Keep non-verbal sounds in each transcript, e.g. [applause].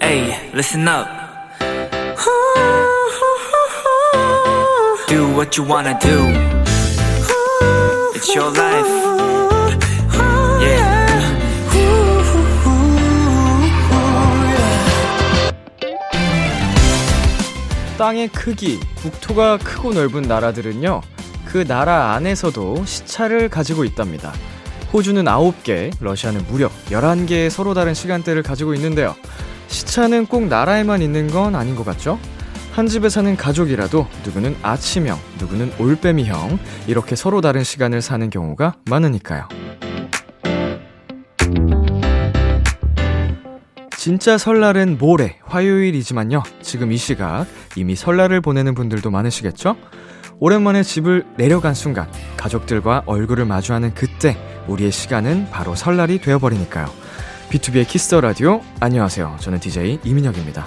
Hey, listen up. Do what you wanna do. It's your life. Yeah. 땅의 크기, 국토가 크고 넓은 나라들은요, 그 나라 안에서도 시차를 가지고 있답니다. 호주는 9개, 러시아는 무려 11개의 서로 다른 시간대를 가지고 있는데요. 시차는 꼭 나라에만 있는 건 아닌 것 같죠? 한 집에 사는 가족이라도 누구는 아침형, 누구는 올빼미형, 이렇게 서로 다른 시간을 사는 경우가 많으니까요. 진짜 설날은 모레, 화요일이지만요. 지금 이 시각 이미 설날을 보내는 분들도 많으시겠죠? 오랜만에 집을 내려간 순간 가족들과 얼굴을 마주하는 그때 우리의 시간은 바로 설날이 되어버리니까요. BTOB의 Kiss the 라디오 안녕하세요. 저는 DJ 이민혁입니다.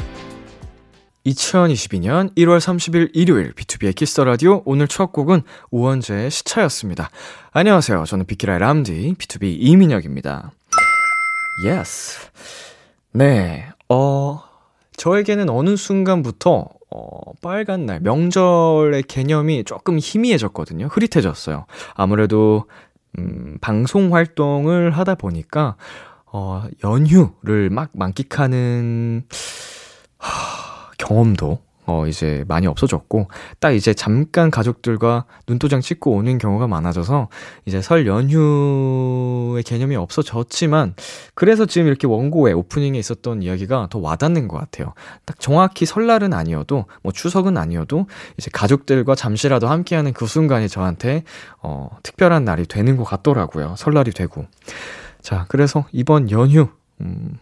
2022년 1월 30일 일요일 B2B의 키스터 라디오 오늘 첫 곡은 우원재의 시차였습니다. 안녕하세요. 저는 비키라의 람디 BTOB 이민혁입니다. Yes. 네. 어 저에게는 어느 순간부터 어, 빨간 날, 명절의 개념이 조금 희미해졌거든요. 흐릿해졌어요. 아무래도, 음, 방송 활동을 하다 보니까, 어, 연휴를 막 만끽하는, 하, 경험도 어, 이제 많이 없어졌고, 딱 이제 잠깐 가족들과 눈도장 찍고 오는 경우가 많아져서, 이제 설 연휴의 개념이 없어졌지만, 그래서 지금 이렇게 원고에 오프닝에 있었던 이야기가 더 와닿는 것 같아요. 딱 정확히 설날은 아니어도, 뭐 추석은 아니어도, 이제 가족들과 잠시라도 함께하는 그 순간이 저한테, 어, 특별한 날이 되는 것 같더라고요. 설날이 되고. 자, 그래서 이번 연휴, 음,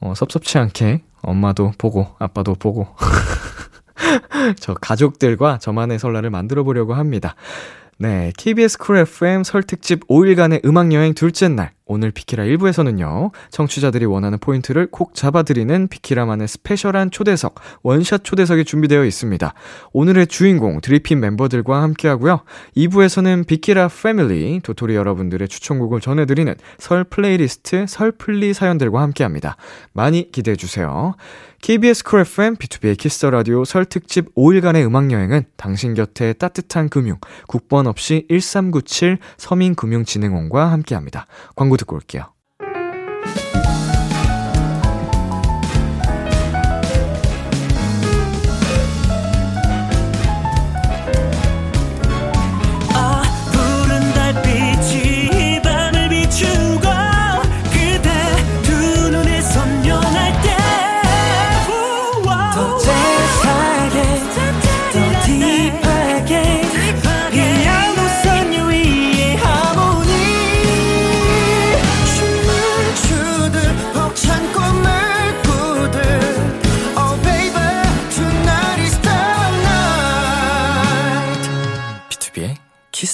어, 섭섭치 않게 엄마도 보고, 아빠도 보고, [laughs] [laughs] 저 가족들과 저만의 설날을 만들어 보려고 합니다. 네, KBS 쿨 FM 설 특집 5일간의 음악 여행 둘째 날. 오늘 비키라 1부에서는요, 청취자들이 원하는 포인트를 콕 잡아드리는 비키라만의 special한 초대석, 원샷 초대석이 준비되어 있습니다. 오늘의 주인공, 드리핀 멤버들과 함께 하고요. 2부에서는 비키라 패밀리, 도토리 여러분들의 추천곡을 전해드리는 설 플레이리스트, 설 플리 사연들과 함께 합니다. 많이 기대해주세요. KBS 쿨 FM, B2B의 키스터 라디오 설 특집 5일간의 음악여행은 당신 곁에 따뜻한 금융, 국번 없이 1397 서민금융진흥원과 함께 합니다. 광고 듣고 올게요.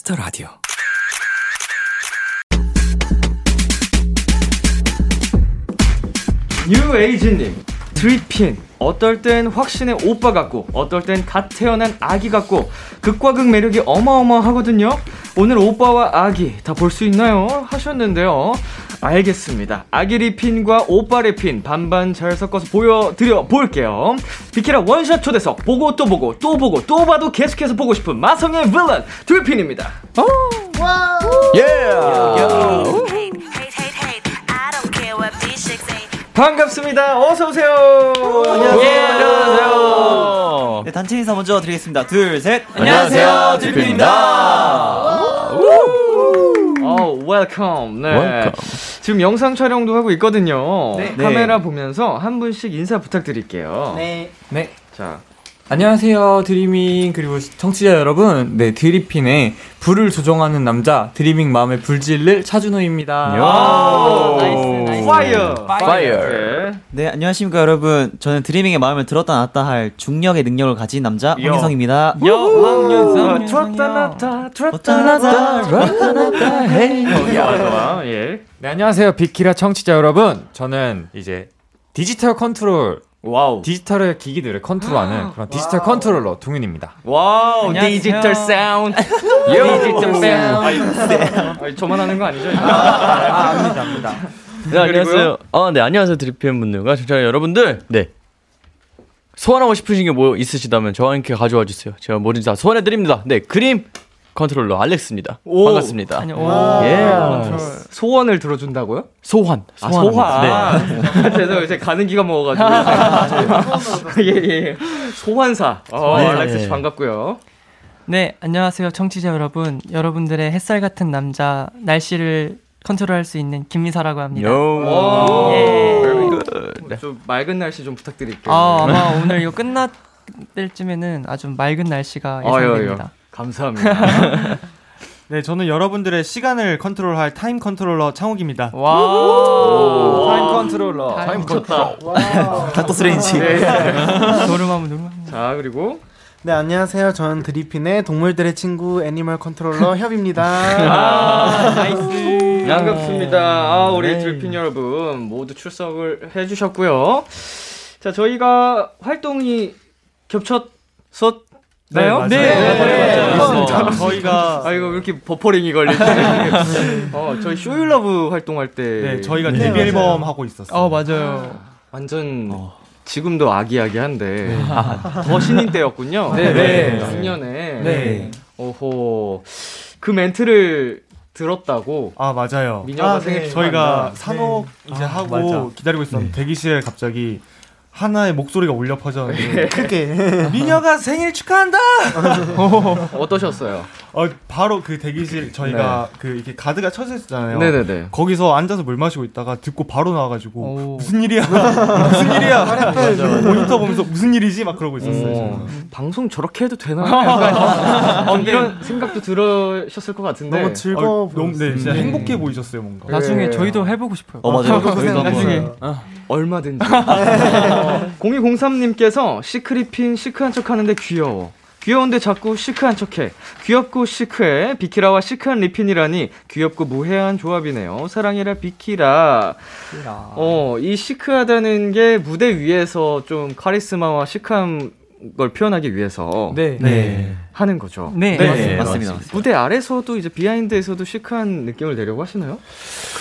Kiss the 라디오. 뉴에이지님, 드리핀. 어떨 땐 확신의 오빠 같고, 어떨 땐 갓 태어난 아기 같고, 극과 극 매력이 어마어마하거든요? 오늘 오빠와 아기 다 볼 수 있나요? 하셨는데요. 알겠습니다. 아기 리 핀과 오빠 리 핀 반반 잘 섞어서 보여드려 볼게요. 비키라 원샷 초대석 보고 또 보고 또 보고 또 봐도 계속해서 보고 싶은 마성의 빌런 드리핀입니다. 반갑습니다. 어서 오세요. 안녕하세요. 안녕하세요. 네, 단체 인사 먼저 드리겠습니다. 둘, 셋. 안녕하세요, 드리핀입니다. 어, welcome. 네. 지금 영상 촬영도 하고 있거든요. 네. 카메라 보면서 한 분씩 인사 부탁드릴게요. 네. 네. 자, 안녕하세요, 드리밍, 그리고 청취자 여러분. 네, 드리핀의 불을 조종하는 남자, 드리밍 마음의 불질를 차준호입니다. 오, Nice, nice. Fire. Fire. 네. 네, 안녕하십니까, 여러분. 저는 드리밍의 마음을 들었다 놨다 할 중력의 능력을 가진 남자, 요. 황인성입니다. 요 황인성. 들었다 놨다, 들었다 놨다, 들었다 놨다, hey. 좋아. 예. 네, 안녕하세요, 비키라 청취자 여러분. 저는 이제 디지털 컨트롤, wow. 디지털의 기기들을 컨트롤하는 그런 디지털 컨트롤러 동윤입니다. Wow, 안녕하세요. 디지털 사운드. 디지털 사운드. 아니, 저만 하는 거 아니죠? 아, 압니다, 압니다. 네, 안녕하세요. 아, 네, 안녕하세요. 드리핀 분들과 청취자 여러분들. 네. 소환하고 싶으신 게 뭐 있으시다면 저와 함께 가져와 주세요. 제가 뭐든지 다 소환해 드립니다. 네, 그림 컨트롤러 알렉스입니다. 반갑습니다. 안녕. 예. 소원을 들어준다고요? 소환. 아, 소환. 소환. 죄송해요. 제가 가는귀가 먹어가지고. 예, 예. 소환사. 어, 네. 알렉스 씨 반갑고요. 네, 안녕하세요. 청취자 여러분. 여러분들의 햇살 같은 남자, 날씨를 컨트롤할 수 있는 김민서라고 합니다. 요. 예. Very good. 좀 맑은 날씨 좀 부탁드릴게요. 아, 아마 오늘 이거 끝날 때쯤에는 아주 맑은 날씨가 예상됩니다. 감사합니다. [laughs] 네, 저는 여러분들의 시간을 컨트롤할 타임 컨트롤러 창욱입니다. 와. 타임 컨트롤러. 타임 붙였다. 닥터 스트레인지. 노름하면 노름. 자, 그리고 네, 안녕하세요. 저는 드리핀의 동물들의 친구 animal 컨트롤러 [laughs] 협입니다. 아, 나이스. 반갑습니다. 아, 우리 네. 드리핀 여러분 모두 출석을 해주셨고요. 자, 저희가 활동이 겹쳤었나요? 네, 맞아요. 네, 네. 맞아요. 저희가 아, 이거 왜 이렇게 버퍼링이 걸리지? [laughs] 어, 저희 Show Your Love 활동할 때. 네, 저희가 네, 데뷔. 앨범 하고 있었어요. 어, 맞아요. 완전 지금도 아기아기한데 더 신인 때였군요. 네, 네. 작년에. 네. 오호. 그 멘트를 들었다고. 아, 맞아요. 민혁아 아, 생일 네. 저희가 축하한다. 산옥 이제 아, 하고 맞아. 기다리고 있었는데 대기실에 갑자기 하나의 목소리가 울려 퍼졌는데 크게. 민혁아 생일 축하한다. [laughs] 어떠셨어요? 어 바로 그 대기실 저희가 그 이렇게 가드가 쳐져 있잖아요. 네네네. 거기서 앉아서 물 마시고 있다가 듣고 바로 나와가지고 오. 무슨 일이야 [laughs] 무슨 일이야 모니터 보면서 무슨 일이지 막 그러고 있었어요. 어, 저는. 방송 저렇게 해도 되나? 약간 [laughs] 어, 이런 생각도 들으셨을 것 같은데. 너무 즐거워 어, 너무 네 진짜 네. 행복해 보이셨어요 뭔가. 나중에 네. 저희도 해보고 싶어요. 어, 맞아요. 저희도. 나중에. 얼마든지. [laughs] 어, 0203님께서 시크릿핀 시크한 척 하는데 귀여워. 귀여운데 자꾸 시크한 척해. 귀엽고 시크해. 비키라와 시크한 리핀이라니 귀엽고 무해한 조합이네요. 사랑해라 비키라. 어, 이 시크하다는 게 무대 위에서 좀 카리스마와 시크한 걸 표현하기 위해서 네. 네. 하는 거죠. 네. 네, 맞습니다. 무대 아래서도 이제 behind에서도 시크한 느낌을 내려고 하시나요?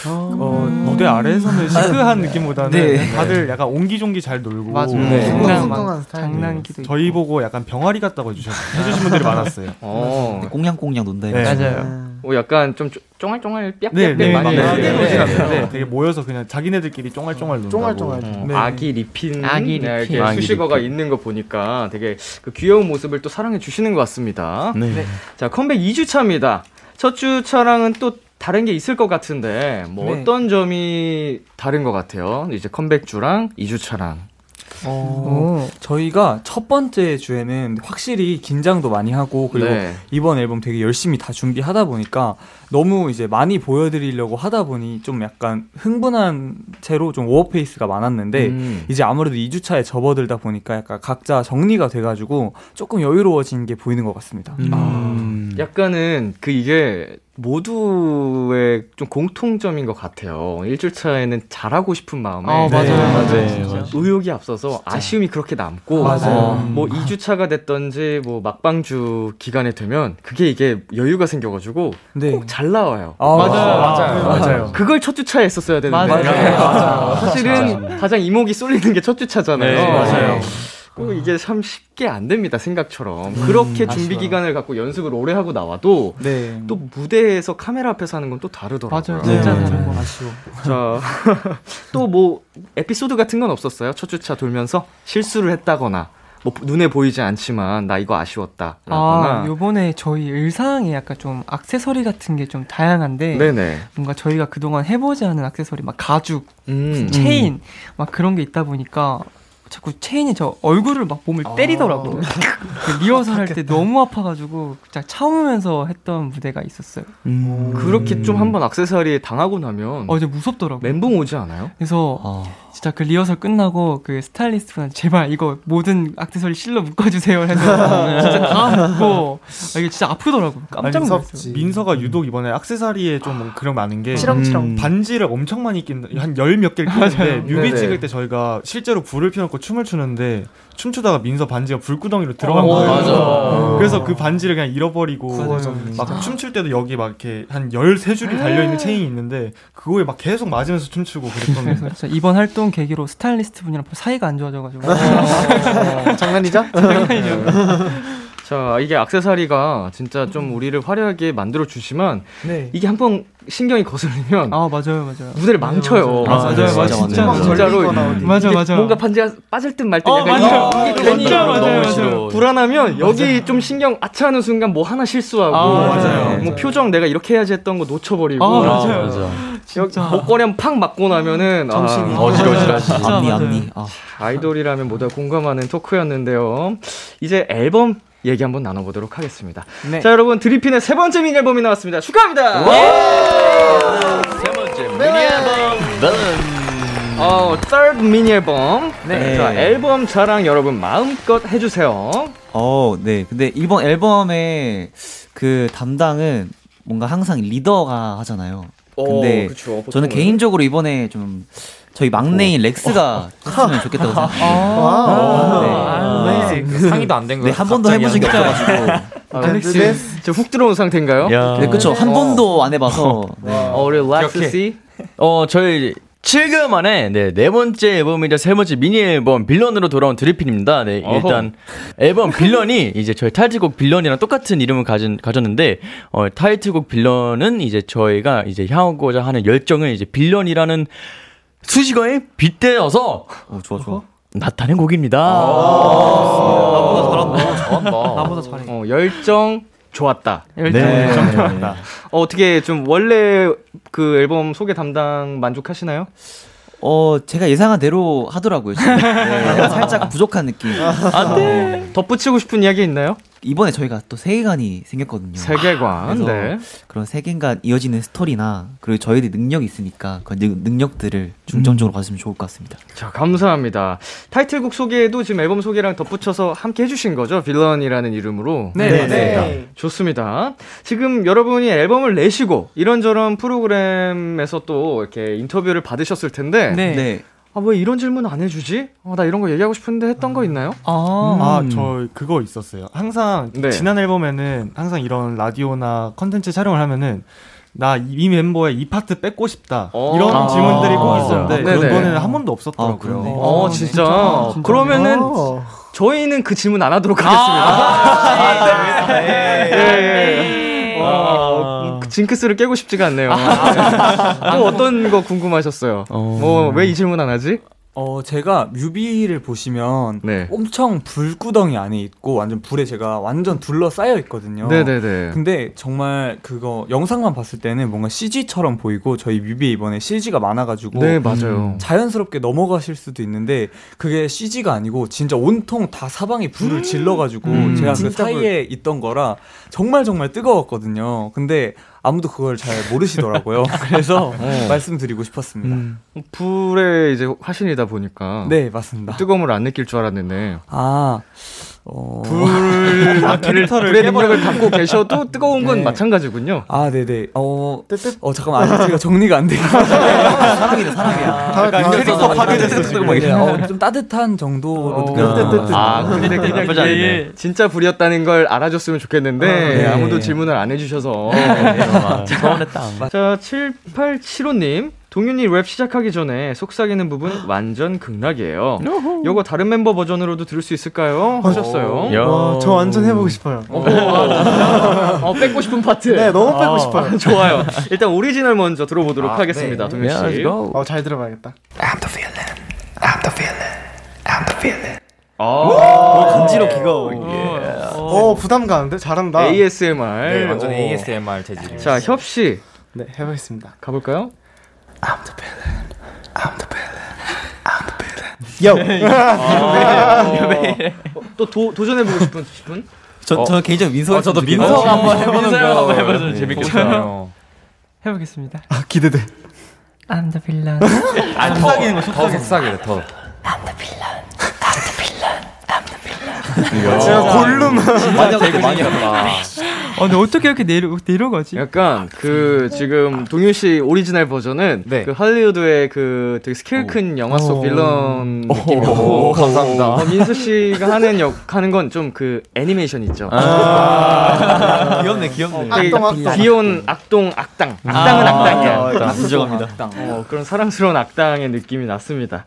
어, 무대 아래에서는 시크한 느낌보다는 네. 다들 약간 옹기종기 잘 놀고 맞아요. 네. 장난 스타일. 장난기도. 저희 보고 약간 병아리 같다고 해주셨, 해주신 분들이 많았어요. 어, 꽁냥꽁냥 논다 네. 맞아요. 어, 약간 좀 쪼- 쫑알쫑알 삐약삐약 네, 네, 막 많이 크게. 놀진 네. 않는데 되게 모여서 그냥 자기네들끼리 쫑알쫑알 논다고. 쫑알쫑알. 어, 네. 아기 리핀, 아기 네, 리핀. 이렇게 아기 수식어가 리핀. 있는 거 보니까 되게 그 귀여운 모습을 또 사랑해 주시는 것 같습니다. 네. 자 컴백 2주 차입니다. 첫 주 차랑은 또 다른 게 있을 것 같은데 뭐 네. 어떤 점이 다른 것 같아요? 이제 컴백 주랑 2주 차랑. 어, 저희가 첫 번째 주에는 확실히 긴장도 많이 하고 그리고 네. 이번 앨범 되게 열심히 다 준비하다 보니까 너무 이제 많이 보여드리려고 하다 보니 좀 약간 흥분한 채로 좀 워페이스가 많았는데 음. 이제 아무래도 2주차에 접어들다 보니까 약간 각자 정리가 돼가지고 조금 여유로워진 게 보이는 것 같습니다. 음. 약간은 그 이게 모두의 좀 공통점인 것 같아요. 1주 차에는 잘하고 싶은 마음에 아, 맞아요. 네. 맞아요. 네, 진짜. 의욕이 앞서서 아쉬움이 그렇게 남고 맞아요. 어, 뭐 2주 차가 됐던지 뭐 막방주 기간에 되면 그게 이게 여유가 생겨가지고 네. 꼭잘 나와요. 아, 맞아요. 맞아요. 맞아요. 그걸 첫 주차에 했었어야 되는데 맞아요. 사실은 가장 이목이 쏠리는 게 첫 주차잖아요. 네, 맞아요. 그리고 이게 참 쉽게 안 됩니다 생각처럼 그렇게 준비 아쉬워요. 기간을 갖고 연습을 오래 하고 나와도 네. 또 무대에서 카메라 앞에서 하는 건 또 다르더라고요. 맞아요. 네. 진짜 네. 다른 거 아쉬워. 자, [laughs] 또 뭐 에피소드 같은 건 없었어요? 첫 주차 돌면서 실수를 했다거나 뭐 눈에 보이지 않지만 나 이거 아쉬웠다. 아, 라거나. 요번에 저희 의상에 약간 좀 액세서리 같은 게 좀 다양한데 네네. 뭔가 저희가 그동안 해보지 않은 액세서리 막 가죽, 음. 체인 막 그런 게 있다 보니까 자꾸 체인이 저 얼굴을 막 몸을 때리더라고요. 그 리허설 할 때 너무 아파가지고 진짜 참으면서 했던 무대가 있었어요. 그렇게 좀 한번 액세서리 당하고 나면 어, 이제 무섭더라고요. 멘붕 오지 않아요? 그래서 아, 진짜 그 리허설 끝나고 그 스타일리스트분한테 제발 이거 모든 악세서리 실로 묶어주세요 해서 [laughs] 진짜 다 묶고 아, 이게 진짜 아프더라고. 깜짝 놀랐어요. 민서가 유독 이번에 악세사리에 좀뭐 그런 많은 게 치렁치렁. 음, 반지를 엄청 많이 낀 한 열 몇 개를 [laughs] 끼는데 뮤비. 찍을 때 저희가 실제로 불을 피워놓고 춤을 추는데 춤추다가 민서 반지가 불구덩이로 들어간 거예요. 맞아. 그래서 그 반지를 그냥 잃어버리고 맞아. 막 춤출 때도 여기 막 이렇게 한 13줄이 달려 있는 체인이 있는데 그거에 막 계속 맞으면서 춤추고 그랬던 [laughs] 진짜 이번 활동 계기로 스타일리스트 분이랑 사이가 안 좋아져 가지고 [laughs] 장난이죠? [laughs] 자, 이게 악세사리가 진짜 좀 우리를 화려하게 만들어 주지만 네. 이게 한 번 신경이 거슬리면 아 맞아요 맞아요. 무대를 망쳐요. 맞아요. 맞아요, 맞아요. 맞아, 진짜 맞아. 진짜로 걸리거나 어디. 맞아 이게 맞아. 뭔가 반지가 빠질 듯 말듯 어, 약간 맞아요. 이게 맞아요, 괜히 맞아요, 너무 맞아요. 싫어. 불안하면 여기 좀 신경 아차하는 순간 뭐 하나 실수하고 아, 맞아요. 뭐 표정 내가 이렇게 해야지 했던 거 놓쳐버리고 아, 맞아요. 맞아. 여기 목걸이 한 팍 맞고 나면은 정신이. 아, 어지러지라지. 앞니 맞아요. 앞니. 아. 아이돌이라면 모두 공감하는 토크였는데요. 이제 앨범 얘기 한번 나눠보도록 하겠습니다. 네. 자 여러분 드리핀의 세 번째 미니 앨범이 나왔습니다. 축하합니다. 세 번째 미니 앨범 어, third 미니 앨범. 네. 자 앨범 자랑 여러분 마음껏 해주세요. 어, 네. 근데 이번 앨범의 그 담당은 뭔가 항상 리더가 하잖아요. 근데 그쵸, 저는. 개인적으로 이번에 좀 저희 막내인 렉스가 했으면 좋겠다고 생각해요. 아, 네. 네. 상의도 안된 네, 한 번도 해본 적이 없어가지고. 아, 네. 저 훅 들어온 상태인가요? 야. 네, 그쵸. 한 번도 안 해봐서. 네. 어, 우리 렉스 씨. 어, 저희 7개월 만에 네, 네 번째 앨범이자 세 번째 미니 앨범 Villain으로 돌아온 드리핀입니다. 네. 일단 앨범 빌런이 이제 저희 타이틀곡 빌런이랑 똑같은 이름을 가진, 가졌는데 어, 타이틀곡 빌런은 이제 저희가 이제 향하고자 하는 열정을 이제 빌런이라는 수식어에 빗대어서 오, 좋아, 좋아. 나타낸 곡입니다. 나보다 잘한다. 잘한다. 나보다 잘해. 어, 열정 좋았다. 열정. 네. 어, 어떻게 좀 원래 그 앨범 소개 담당 만족하시나요? 어, 제가 예상한 대로 하더라고요. 지금. [laughs] 네, 살짝 부족한 느낌. 안 돼. 덧붙이고 싶은 이야기 있나요? 이번에 저희가 또 세계관이 생겼거든요. 세계관. 그래서 네. 그런 세계관 이어지는 스토리나 그리고 저희들 능력이 있으니까 그 능- 능력들을 중점적으로 봤으면 좋을 것 같습니다. 자, 감사합니다. 타이틀곡 소개에도 지금 앨범 소개랑 덧붙여서 함께 해주신 거죠? 빌런이라는 이름으로. 네. 네. 좋습니다. 지금 여러분이 앨범을 내시고 이런저런 프로그램에서 또 이렇게 인터뷰를 받으셨을 텐데 네. 네. 아, 왜 이런 질문 안 해주지? 어, 나 이런 거 얘기하고 싶은데 했던 거 있나요? 아. 아, 저 그거 있었어요. 항상 네. 지난 앨범에는 항상 이런 라디오나 컨텐츠 촬영을 하면은 나 이 멤버의 이 파트 뺏고 싶다. 어. 이런 아. 질문들이 꼭. 있었는데 네네. 그런 거는 한 번도 아, 없었더라고요. 그렇네. 어, 어, 진짜. 진짜? 진짜? 그러면은 어. 저희는 그 질문 안 하도록 하겠습니다. [laughs] 예, 예. 와, 그 징크스를 깨고 싶지가 않네요. 또 어떤 거 궁금하셨어요? 뭐, 왜 이 질문 안 하지? 어, 제가 뮤비를 보시면 네. 엄청 불구덩이 안에 있고 완전 불에 제가 완전 둘러싸여 있거든요. 네네네. 근데 정말 그거 영상만 봤을 때는 뭔가 CG처럼 보이고 저희 뮤비에 이번에 CG가 많아가지고 네, 맞아요. 자연스럽게 넘어가실 수도 있는데 그게 CG가 아니고 진짜 온통 다 사방에 불을 질러가지고 음, 제가 그 사이에 있던 거라 정말 정말 뜨거웠거든요. 근데 아무도 그걸 잘 모르시더라고요. [laughs] 그래서 어. [laughs] 말씀드리고 싶었습니다. 음. 불에 이제 화신이다 보니까. 네 맞습니다. 뜨거움을 안 느낄 줄 알았는데. 아 어... 불, 캐릭터를 [laughs] 불의 능력을 갖고 계셔도 뜨거운 건 네. 마찬가지군요. 아 네네. 어, 뜨뜻. 어 잠깐만 아직 제가 정리가 안 돼. [laughs] 사람이다, 사람이야. 다 캐릭터 파괴됐어, 지금. 네, 어, 좀 따뜻한 정도로 어. 느껴졌어요. 아, 근데 그냥. 이게 진짜 불이었다는 걸 알아줬으면 좋겠는데 네. 아무도 질문을 안 해주셔서. 서운했다. 자, 7875님. 동윤이 랩 시작하기 전에 속삭이는 부분 완전 극락이에요. 요거 다른 멤버 버전으로도 들을 수 있을까요? 하셨어요. 야. 와, 저 완전 해보고 싶어요. 어, 뺏고 싶은 파트. 네, 너무 뺏고 싶어요. [laughs] 좋아요. 일단 오리지널 먼저 들어보도록 하겠습니다. 동윤 씨. Yeah. 어, 잘 들어봐야겠다. 아, 간지로 기가. 어, 부담 가는데 잘한다. ASMR. 네, 완전 어. ASMR 재질. 자, 협 씨. 네, 해보겠습니다. 가볼까요? 요. [laughs] 또 도, 도전해보고 싶은 분? 저, 저 개인적으로 민서 저도 민서가 한번 해보는 민서가 한번 해봐서 재밌겠어요. 해보겠습니다. 아, 기대돼. I'm the villain. [laughs] 아, 속삭이는 거, 더 속삭이래, 더. 진짜 골룸. 많이 하고 많이 하다. 어, 근데 어떻게 이렇게 내려, 내려가지? 약간 그 지금 동윤 씨 오리지널 버전은 네. 그 할리우드의 그 되게 스케일 큰 영화 속 빌런 느낌이고 감사합니다. 어, 민서 씨가 하는 역 하는 건 좀 그 애니메이션 있죠. 귀엽네, 귀엽네. 되게 악동, 악동. 귀여운 악동 악당. 악당은 악당이야. 아, 인정합니다. 어, 그런 사랑스러운 악당의 느낌이 났습니다.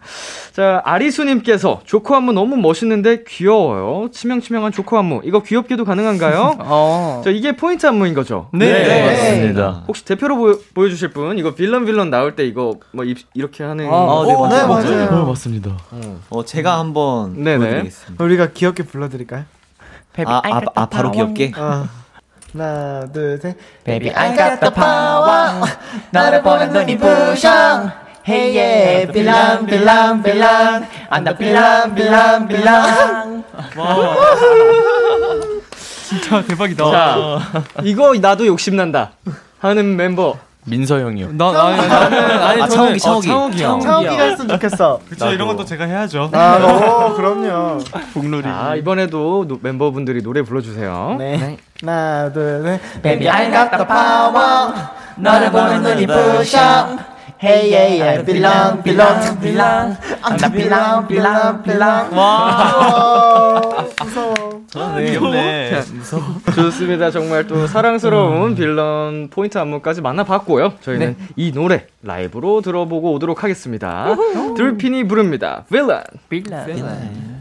자, 아리수님께서 조커 안무 너무 멋있는데 귀여워요. 치명치명한 조커 안무. 이거 귀엽게도 가능한가요? [laughs] 어. 자, 이게 포인트 안무인 거죠? 네, 맞습니다. 혹시 대표로 보여, 보여주실 분? 이거 빌런 빌런 나올 때 이거 뭐 입- 이렇게 하는. 아, 네, 오, 맞아요. 네, 맞아요. 맞아요. 맞습니다. 어, 제가 한번 네네. 보여드리겠습니다. 우리가 귀엽게 불러드릴까요? 아, 아, 아, 바로 귀엽게? 어. 하나, 둘, 셋. Baby, I got the power. 너를 [laughs] 보면 눈이 부셔. Hey yeah, 빌런, 빌런. I'm the 빌런, 빌런, 빌런. 진짜 대박이다. 자, 이거 나도 욕심 난다. 하는 멤버. 민서 형이요. 나, 아니, 나는, 아니, 아, 저는, 차옥이. 어, 차옥이 형. 차오기가 했으면 좋겠어. 그쵸, 이런 것도 제가 해야죠. 아, 어, 그럼요. 자, 이번에도 노- 멤버분들이 노래 불러주세요. 네. 하나, 둘, 셋. Baby, I got the power. 너를 보면 눈이 부셔. Hey yeah, yeah, 빌런, 빌런, 빌런. I'm the 빌런, 빌런, 빌런. 네, 귀엽네. 좋습니다. 정말 또 사랑스러운 빌런 포인트 안무까지 만나봤고요. 저희는 이 노래 라이브로 들어보고 오도록 하겠습니다. 들핀이 부릅니다. 빌런. 빌런. Yeah,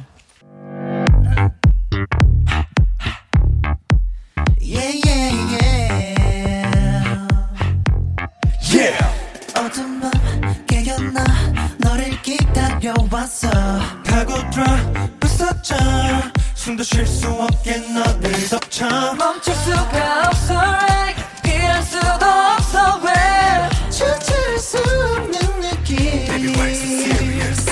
기다려왔어. 파고들어 부서져 숨도 쉴 수 없게 너를 덮쳐. 멈출 수가 없어. Right 피할 수도 없어. 왜? 주체할 수 없는 느낌. Baby, why so serious?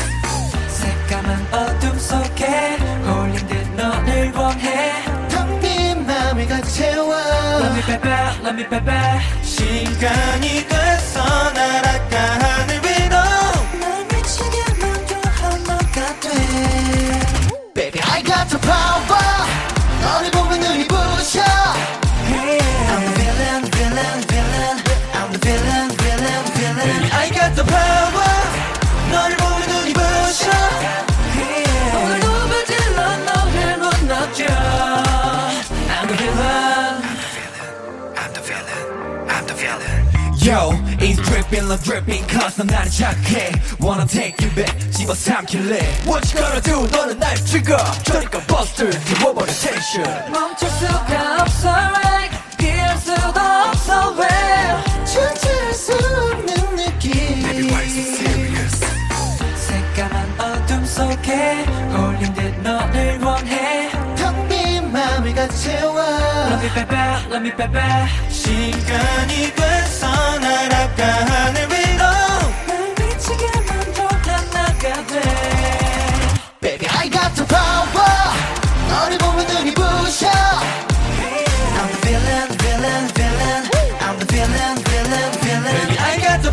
새까만 어둠 속에 홀린 듯 너를 원해. 텅빈 맘을 가득 채워. Let me baby, let me baby 시간 power 너를 보면 눈이 부셔 I'm the villain, villain, villain I'm the villain, villain, villain Baby I got the power 너를 보면 눈이 부셔 오늘도 불질러 너를 못 넣죠 I'm the villain I'm the villain I'm the villain Yo, it's dripping, I'm dripping cause 난 나를 자극해 Wanna take you back, 집어삼킬래 What you gonna do, 너는 날 trigger 저리가 buster, 지워버려 tension 멈출 수가 없어 right 피할 수도 없어 왜 주체할 수 없는 느낌 Baby, why so serious? 새까만 어둠 속에 홀린 듯 너를 원해 텅빈 맘을 가득 채워 Let me baby, let me baby 시간이 돼서 날아가 하늘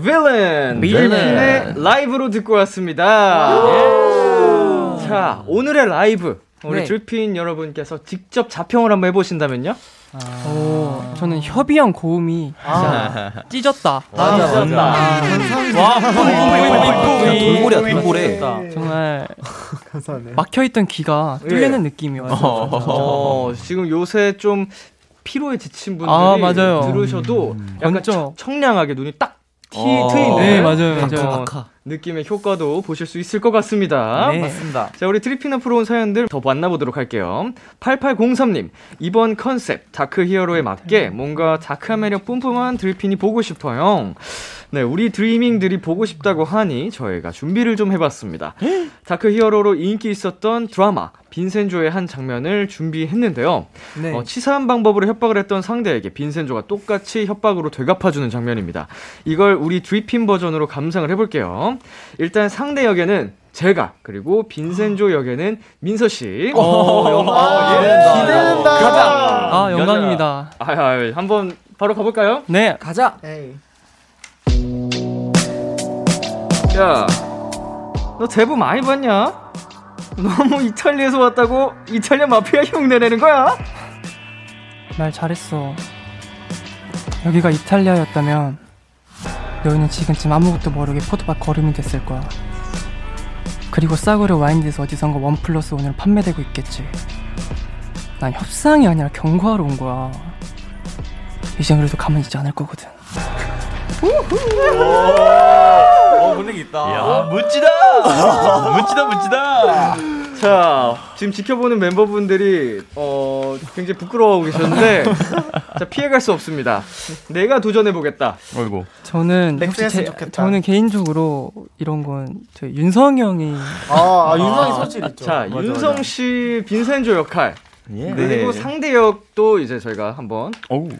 네, 빌런. 빌런의 라이브로 듣고 왔습니다. 자, 오늘의 라이브. 우리 네. 드리핀 여러분께서 직접 자평을 한번 해보신다면요? 오, 저는 협의형 고음이 진짜 찢었다. 맞아, 맞아. 돌고래야, 돌고래. 정말. 막혀있던 귀가 뚫리는 느낌이었어요. 어, 지금 요새 좀 피로에 지친 분들이 아, 맞아요. 들으셔도 약간 번쩍. 청- 청량하게 눈이 딱 티, 어. 트이는 네, 맞아요, 어, 맞아요. 느낌의 효과도 보실 수 있을 것 같습니다. 네. 맞습니다. 자, 우리 드리핀 앞으로 온 사연들 더 만나보도록 할게요. 8803님, 이번 컨셉, dark 히어로에 맞게 뭔가 dark한 매력 뿜뿜한 드리핀이 보고 싶어요. 네, 우리 드리밍들이 보고 싶다고 하니 저희가 준비를 좀 해봤습니다. dark 히어로로 인기 있었던 드라마, 빈센조의 한 장면을 준비했는데요. 네. 어, 치사한 방법으로 협박을 했던 상대에게 빈센조가 똑같이 협박으로 되갚아주는 장면입니다. 이걸 우리 드리핀 버전으로 감상을 해볼게요. 일단 상대 역에는 제가 그리고 빈센조 역에는 민서 씨. 아, 예. 기대된다. 아, 영광입니다. 아, 아, 한번 바로 가볼까요? 네, 가자. 에이. 야, 너 대부 많이 봤냐? 너무 이탈리아에서 왔다고 이탈리아 마피아 흉내 내는 거야? 말 잘했어. 여기가 이탈리아였다면 너희는 지금쯤 아무것도 모르게 포도밭 걸음이 됐을 거야. 그리고 싸구려 와인드에서 어디선가 원 플러스 원으로 판매되고 있겠지. 난 협상이 아니라 경고하러 온 거야. 이젠 그래도 가만히 있지 않을 거거든. 어, 분위기 있다. 야, 멋지다! 멋지다, 멋지다! 자, 지금 지켜보는 멤버분들이 어 굉장히 부끄러워하고 계셨는데 자 피해갈 수 없습니다. 내가 도전해 보겠다. 어이구. 저는 혹시 제. 저는 개인적으로 이런 건 저희 윤성 형이 아, 아 윤성이 소질 있죠. 자, 윤성 씨 빈센조 역할 예. 그리고 상대 역도 이제 저희가 한번.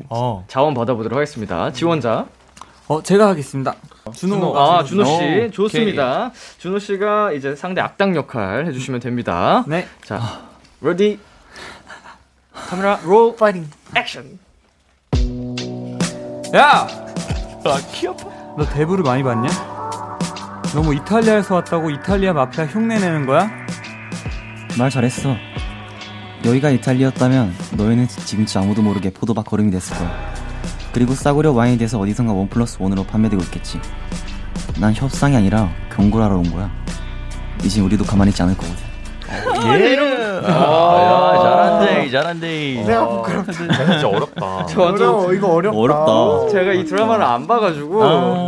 어. 자원 받아보도록 하겠습니다. 지원자. 어, 제가 하겠습니다. 준호. 아, 준호 씨. 오, 좋습니다. 준호 씨가 이제 상대 악당 역할 해주시면 됩니다. 네. 자, ready. 카메라 롤 파이팅. 액션. 야! 너 대부를 많이 봤냐? 너무 이탈리아에서 왔다고 이탈리아 마피아 흉내 내는 거야? 말 잘했어. 여기가 이탈리아였다면 너희는 지금쯤 아무도 모르게 포도밭 거름이 됐을 거야. 그리고 싸구려 와인에 대해서 어디선가 원 플러스 원으로 판매되고 있겠지. 난 협상이 아니라 경고를 하러 온 거야. 이제 우리도 가만히 있지 않을 거거든. 예. 아, 야, 잘한대, 잘한대. 내가 부끄럽다. [laughs] 진짜 어렵다. [laughs] 저, 어려워. 이거 어렵다. 어렵다. 제가 이 드라마를 안 봐가지고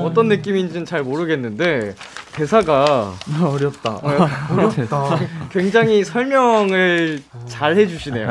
어떤 느낌인지는 잘 모르겠는데 대사가 [laughs] 어렵다. 어렵다. [laughs] 굉장히 설명을 잘 해주시네요.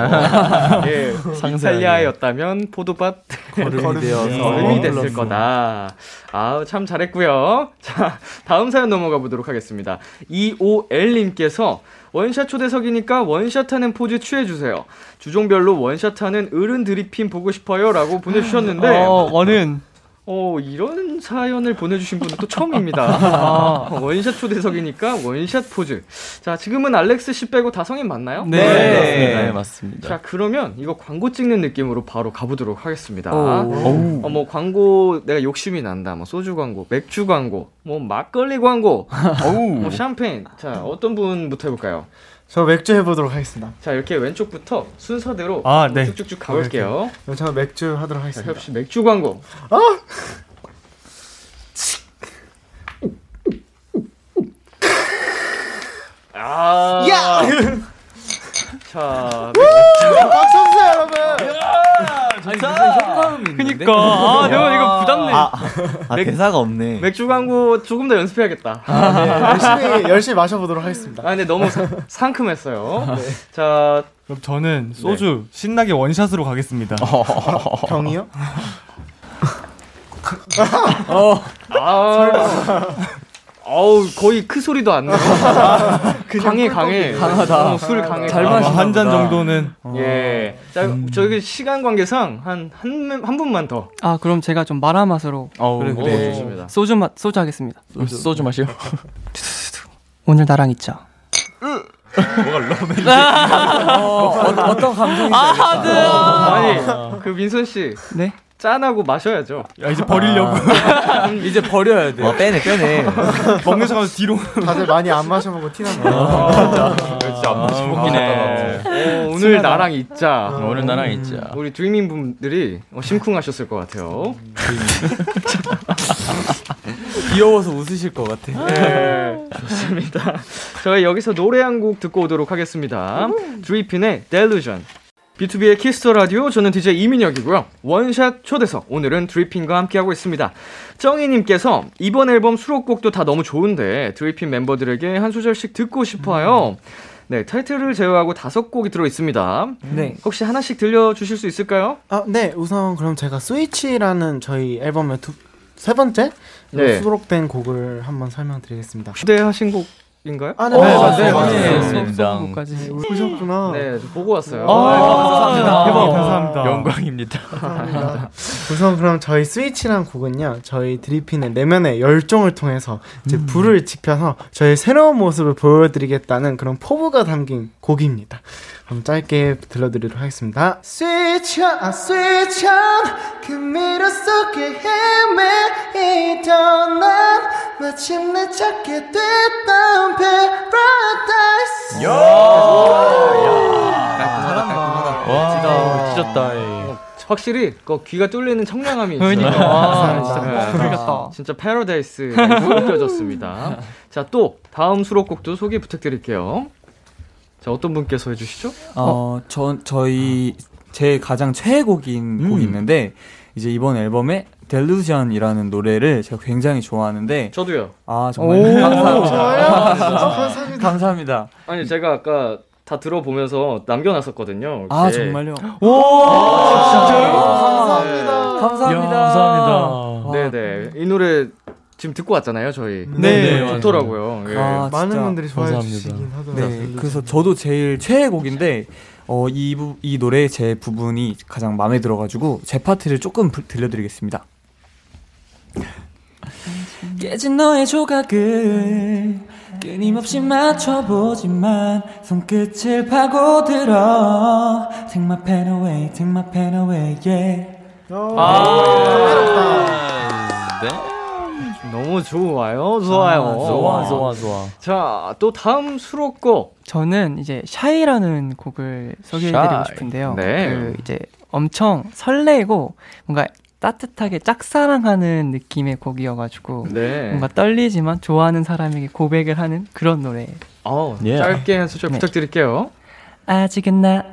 예, 이탈리아였다면 포도밭 거름이 [laughs] 되어서 거름이 됐을 거다. 아, 참 잘했고요. 자, 다음 사연 넘어가 보도록 하겠습니다. 2OL님께서 원샷 초대석이니까 원샷하는 포즈 취해주세요. 주종별로 원샷하는 어른 드리핀 보고 싶어요라고 보내주셨는데 어, 어른. 어, 이런 사연을 보내주신 분은 또 처음입니다. 어, [laughs] 원샷 초대석이니까 원샷 포즈. 자, 지금은 알렉스 씨 빼고 다 성인 맞나요? 네. 네, 맞습니다. 자, 그러면 이거 광고 찍는 느낌으로 바로 가보도록 하겠습니다. 오. 어, 뭐 광고 내가 욕심이 난다. 뭐 소주 광고, 맥주 광고, 뭐 막걸리 광고, [laughs] 뭐 샴페인. 자, 어떤 분부터 해볼까요? 저 맥주 해보도록 하겠습니다. 자, 이렇게 왼쪽부터 순서대로 아, 네. 쭉쭉쭉 가볼게요. 그럼 저는 맥주 하도록 자, 하겠습니다. 협씨 맥주 광고. 아. 야! 자, 여러분. 그니까. 아, 형 이거 부담네. 아, 아 대사가 없네. 맥주 광고 조금 더 연습해야겠다. 열심히 열심히 마셔보도록 하겠습니다. 아, 근데 너무 사- 상큼했어요. 자, 그럼 저는 소주 신나게 원샷으로 가겠습니다. 병이요? 아, 어우 거의 크 소리도 안 나. [laughs] 강해 강해. 강하다. 어, 술 강해. 잘 강해. 마시나 한잔. 정도는 예. 자, 저기 시간 관계상 한한 한 분만 더. 아, 그럼 제가 좀 마라 맛으로 어우, 그래, 오, 그래. 좋습니다. 소주 맛 소주 하겠습니다. 소주 마시오. [laughs] 오늘 나랑 있자. 어, 어떤 감성인지 알겠다. 아니, 그 민선 씨 네? 짠하고 마셔야죠. 야, 이제 버리려고. 이제 버려야 돼. 어, 빼네, 빼네. 먹는 척하면서 뒤로. 다들 많이 안 마셔보고 티나네요. 진짜 안 마시고 웃기네. 어, 오늘 나랑 있자. 오늘 나랑 있자. 우리 드리밍 분들이 어, 심쿵하셨을 것 같아요. [laughs] 귀여워서 웃으실 것 같아. 네, 좋습니다. 저희 여기서 노래 한 곡 듣고 오도록 하겠습니다. 드리핀의 Delusion. BTOB의 Kiss the Radio 저는 DJ 이민혁이고요. 원샷 초대석 오늘은 드리핀과 함께하고 있습니다. 정희님께서 이번 앨범 수록곡도 다 너무 좋은데 드리핀 멤버들에게 한 소절씩 듣고 싶어요. 네 타이틀을 제외하고 다섯 곡이 들어 있습니다. 네. 혹시 하나씩 들려주실 수 있을까요? 아, 네, 우선 그럼 제가 스위치라는 저희 앨범의 두, 세 번째 네. 수록된 곡을 한번 설명드리겠습니다. 초대하신 곡 인가요? 아, 네, 맞아요. 맞아요. 네. 소소까지 보셨구나. 네, 저 보고 왔어요. 감사합니다. 대박. 감사합니다. 영광입니다. 감사합니다. 우선 그럼 저희 스위치란 곡은요, 저희 드리핀의 내면의 열정을 통해서 이제 불을 지펴서 저희 새로운 모습을 보여드리겠다는 그런 포부가 담긴 곡입니다. 그럼 짧게 들려드리도록 하겠습니다. Switch on, switch on, 그 미러 속에 헤매이던 난 마침내 찾게 됐던 paradise. 와, 찢었다. 어, 확실히 그 귀가 뚫리는 청량함이 있어요. 그러니까. 아, 감사합니다. 진짜, 그러겠다. 진짜 패러다이스 느껴졌습니다. 자, 또 다음 수록곡도 소개 부탁드릴게요. 자, 어떤 분께서 해 주시죠? 어, 저, 저희, 제 가장 최애곡인 곡이 있는데, 이제 이번 앨범에 델루션이라는 노래를 제가 굉장히 좋아하는데, 저도요. 아, 정말. 오, [laughs] 감사합니다. 감사합니다. 아니 제가 아까 다 들어보면서 남겨놨었거든요. 아, 이렇게. 정말요? 감사합니다. 감사합니다. 감사합니다. 와. 네네. 이 노래 지금 듣고 왔잖아요, 저희. 네, 네, 좋더라고요. 예. 아, 많은. 분들이 좋아해 감사합니다. 주시긴 하더라고요. 네, 그래서 저도 제일 최애 곡인데 어, 이, 부, 이 노래의 제 부분이 가장 마음에 들어가지고 제 파트를 조금 부- 들려드리겠습니다. 깨진 너의 조각을 끊임없이 맞춰보지만 손끝을 파고들어 Take my pen away, take my pen away, yeah 네. 너무 좋아요, 좋아요. 좋아, 좋아, 좋아. 자, 또 다음 수록곡. 저는 이제 샤이라는 곡을 소개해드리고 샤이. 싶은데요. 네. 그 이제 엄청 설레고 뭔가 따뜻하게 짝사랑하는 느낌의 곡이어가지고 네. 뭔가 떨리지만 좋아하는 사람에게 고백을 하는 그런 노래. 어, 예. 짧게 한 소절 네. 부탁드릴게요. 아직은 나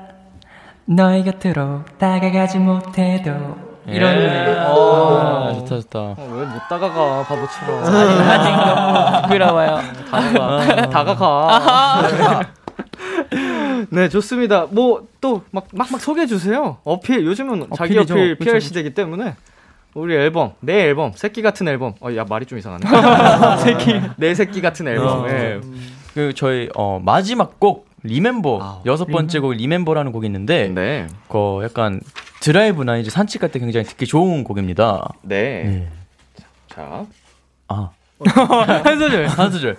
너의 곁으로 다가가지 못해도 이런 노래. 아, 좋다, 좋다. 어, 왜못 다가가, 바보처럼. 아직 너무 부끄러워요. 다가가. 다가가. [laughs] 네, 좋습니다. 뭐, 또, 막, 막, 막 소개해 주세요. 어필, 요즘은 자기 어필이죠. 어필 그쵸, PR 그쵸. 시대이기 때문에. 우리 앨범, 내 앨범, 새끼 같은 앨범. 어, 야, 말이 좀 이상하네. [laughs] 새끼. 내 새끼 같은 앨범. 어. 예. 그 저희 어 마지막 곡 Remember 여섯 번째 곡 Remember라는 곡이 있는데 네. 그 약간 드라이브나 이제 산책 갈 때 굉장히 듣기 좋은 곡입니다. 네. 네. 자. 아. 한 소절. 한 소절.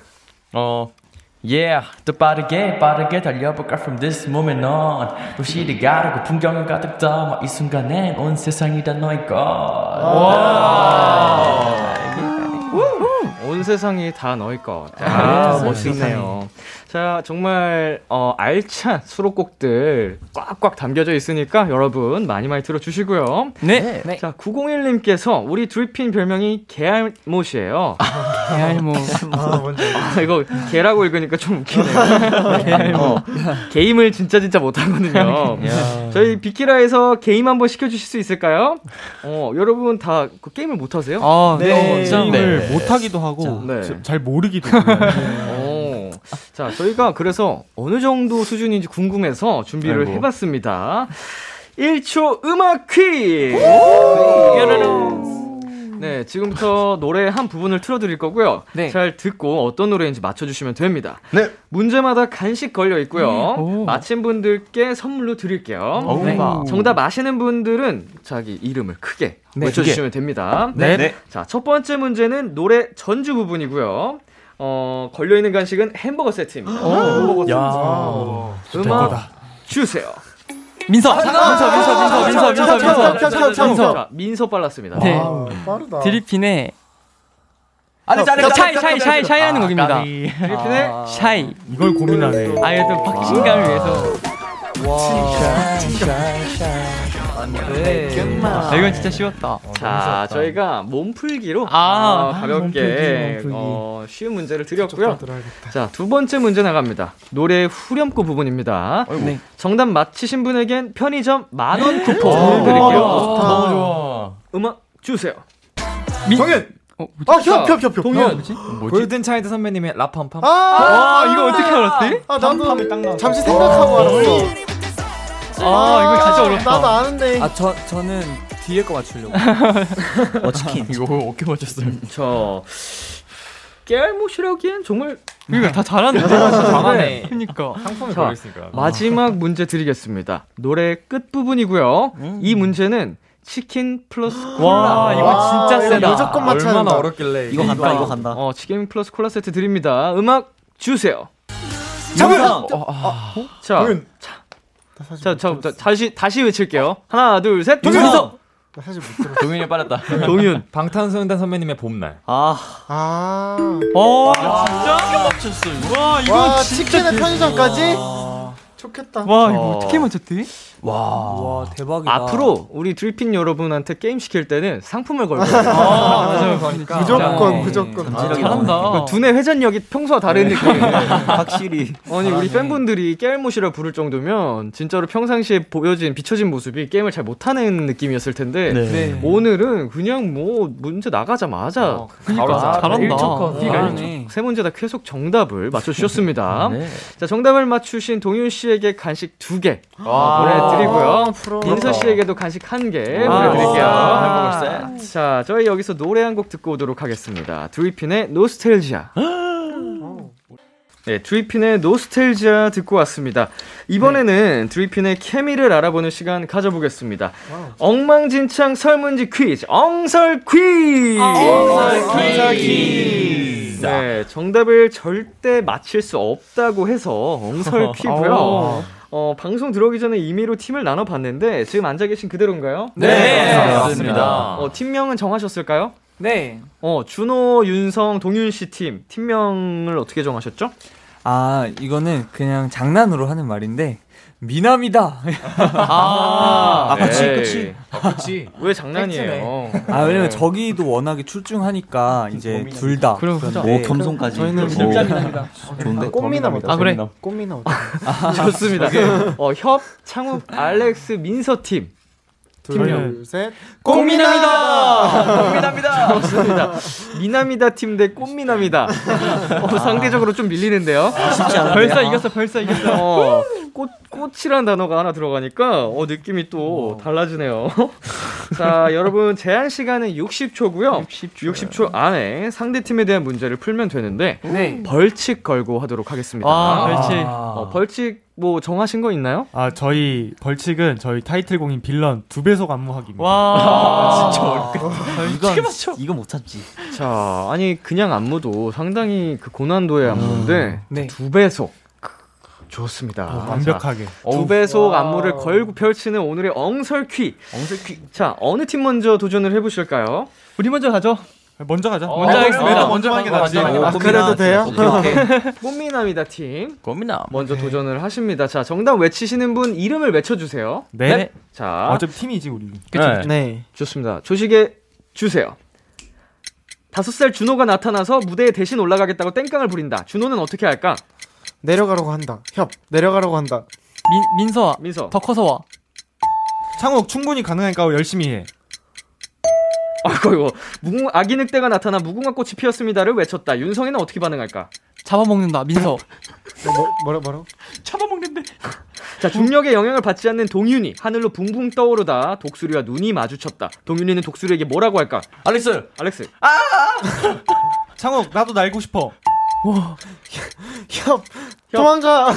어. [laughs] [laughs] Yeah, 또 빠르게 빠르게 달려볼까? From this moment on. 도시를 가르고 풍경을 가득 담아 이 순간엔 온 세상이 다 너의 것 온 세상이 다 너일 것. 아, 아, 멋있네. 멋있네요. 자, 정말 어, 알찬 수록곡들 꽉꽉 담겨져 있으니까 여러분 많이 많이 들어주시고요. 네. 자, 901님께서 우리 드리핀 별명이 개알못이에요. 아, 뭔지 아, 이거 개라고 읽으니까 좀 웃기네요. [laughs] 어, 게임을 진짜 진짜 못하거든요. 저희 비키라에서 게임 한번 시켜주실 수 있을까요? 어, 여러분 다 그 게임을 못 하세요? 아, 네, 네. 게임을 네. 못 하기도 하고 네. 저- 잘 모르기도 하고 오. [laughs] 자, 저희가 그래서 어느 정도 수준인지 궁금해서 준비를 아이고. 해봤습니다. 1초 음악 퀴즈! 네, 지금부터 노래 한 부분을 틀어드릴 거고요. 네. 잘 듣고 어떤 노래인지 맞춰주시면 됩니다. 네. 문제마다 간식 걸려 있고요. 오. 맞힌 분들께 선물로 드릴게요. 네. 정답 아시는 분들은 자기 이름을 크게 네, 외쳐주시면 됩니다. 네. 자, 첫 번째 문제는 노래 전주 부분이고요. 어, 걸려있는 간식은 햄버거 세트입니다. 야. 음악 주세요. 민서. 민서, 민서, 민서, 민서, 민서, 민서, 민서 빨랐습니다. 네. 빠르다. 드리핀의 아니 잘해 Shy Shy Shy Shy 하는 곡입니다. 드리핀의 아. Shy. 이걸 고민하네. 아예 또 박진감을 위해서. 와. Shy Shy Shy. 아, 이건 진짜 쉬웠다 자, 저희가 몸풀기로 아, 어, 가볍게 어, 쉬운 문제를 드렸고요. 자, 두 번째 문제 나갑니다. 노래 후렴구 부분입니다. 네. 정답 맞히신 분에겐 편의점 만 원 쿠폰 드릴게요. 너무 좋아. 음악 주세요. 정현. 어, 아, 협, 협, 협, 협. 동현. 골든 차일드 선배님의 라팜팜. 아, 아 이거 어떻게 알았지? 아, 나도 잠시 생각하고 알았어. 아 이거 진짜 어렵다 나도 아는데. 아, 저 저는 뒤에 거 맞추려고. 어 치킨. [laughs] 이거 어깨 맞췄어요. 저 깨알못이라기엔 정말 이거 다 잘하는데 잘하네. 그니까 상품이 자, 걸렸으니까. 마지막 문제 드리겠습니다. 노래 끝 부분이고요. 이 문제는 치킨 플러스 [gasps] 와 이거 아, 진짜 세다 무조건 맞춰야 얼마나 된다. 어렵길래 이거 간다 이거 간다. 어, 치킨 플러스 콜라 세트 드립니다. 음악 주세요. 정현. 자, 나 사실 자, 못 자, 들었어. 자, 다시 다시 외칠게요. 하나, 둘, 셋. 민서 나 사실 못 들었어. 동현이 빨랐다. 동윤. [laughs] 방탄소년단 선배님의 봄날. 아 아. 어 진짜 맞췄어 와 이거 와, 진짜 치킨의 편의점까지? 좋겠다. 와 이거 어. 어떻게 맞췄지? 와, 대박이다. 앞으로 우리 드리핀 여러분한테 게임 시킬 때는 상품을 걸고 해요. 아 맞아요 그러니까 무조건, 네. 무조건. 아, 잘한다 그 두뇌 회전력이 평소와 다른 느낌. [laughs] 확실히. 아니 우리 팬분들이 깨알못이라 부를 정도면 진짜로 평상시에 보여진 비춰진 모습이 게임을 잘 못하는 느낌이었을 텐데 네. 오늘은 그냥 뭐 문제 나가자마자 그러니까 잘한다 일초컷. 잘하네 세 문제 다 계속 정답을 맞춰 주셨습니다. [laughs] 네. 자 정답을 맞추신 동윤 씨에게 간식 두개 와. 보내드 리고요. 프로. 민서 씨에게도 간식 한개 아, 보내드릴게요. 햄버거 세트. 자 저희 여기서 노래 한 곡 듣고 오도록 하겠습니다. 드리핀의 노스텔지아. 네, 드리핀의 노스텔지아 듣고 왔습니다. 이번에는 드리핀의 케미를 알아보는 시간 가져보겠습니다. 엉망진창 설문지 퀴즈, 엉설 퀴즈! 엉설 퀴즈! 네, 정답을 절대 맞힐 수 없다고 해서 엉설 [laughs] 퀴고요. 어, 방송 들어오기 전에 임의로 팀을 나눠봤는데 지금 앉아 계신 그대로인가요? 네, 맞습니다. 어, 팀명은 정하셨을까요? 네. 어, 준호, 윤성, 동윤 씨 팀, 팀명을 어떻게 정하셨죠? 아, 이거는 그냥 장난으로 하는 말인데 미남이다. 아, 아, 그치, 에이. 그치. 그렇지. 왜 장난이에요? 아, 왜냐면 저기도 워낙에 출중하니까 이제 둘 다. 그럼 그죠. 오 겸손까지. 저희는 오, 좋은데. 꽃미남 어때? 아 그래 꽃미남 어때? 좋습니다. 어, 협, 창욱, 알렉스, 민서 팀. 팀명. 둘, 셋. 꽃미남이다! 꽃미남이다! 좋습니다. 미남이다 팀 대 꽃미남이다. 어, 상대적으로 좀 밀리는데요. 쉽지 않은데. 벌써 이겼어 벌써 이겼어 어, 꽃, 꽃이란 단어가 하나 들어가니까, 어, 느낌이 또 달라지네요. [laughs] 자, 여러분, 제한 시간은 60초고요 60초. 안에 상대팀에 대한 문제를 풀면 되는데, 네. 벌칙 걸고 하도록 하겠습니다. 와 벌칙 어, 벌칙 뭐 정하신 거 있나요? 아 저희 벌칙은 저희 타이틀곡인 빌런 두 배속 안무하기입니다. 와 [laughs] 진짜 이건 이거 못 참지. 자, 아니, 그냥 안무도 상당히 그 고난도의 안무인데, 네. 두 배속. 좋습니다. 어, 완벽하게. 자, 두 배속 안무를 걸고 펼치는 오늘의 엉설퀴. 엉설퀴. 자, 어느 팀 먼저 도전을 해 보실까요? 우리 먼저 가죠 먼저 가자. 먼저 하겠습니다. 먼저 하는 게 낫지. 아, 그래도 돼요? [laughs] 꽃미남이다 팀. 고민아. 먼저 도전을 하십니다. 자, 정답 외치시는 분 이름을 외쳐주세요. 네. 자, 어차피 팀이지 우리. 네. 네. 좋습니다. 조식에 주세요. 다섯 살 준호가 나타나서 무대에 대신 올라가겠다고 땡깡을 부린다. 준호는 어떻게 할까? 내려가라고 한다. 협, 내려가라고 한다. 민 민서아 민서. 더 커서 와 창욱 충분히 가능하니까 열심히 해. 아이고 이거 무궁 아기 늑대가 나타나 무궁화 꽃이 피었습니다를 외쳤다. 윤성이는 어떻게 반응할까? 잡아먹는다 민서 [laughs] 뭐, 뭐라, 뭐라고? 잡아먹는데 [laughs] 자 중력의 영향을 받지 않는 동윤이 하늘로 붕붕 떠오르다 독수리와 눈이 마주쳤다. 동윤이는 독수리에게 뭐라고 할까? 알렉스. 알렉스. [laughs] 창욱 나도 날고 싶어. 협, 도망가!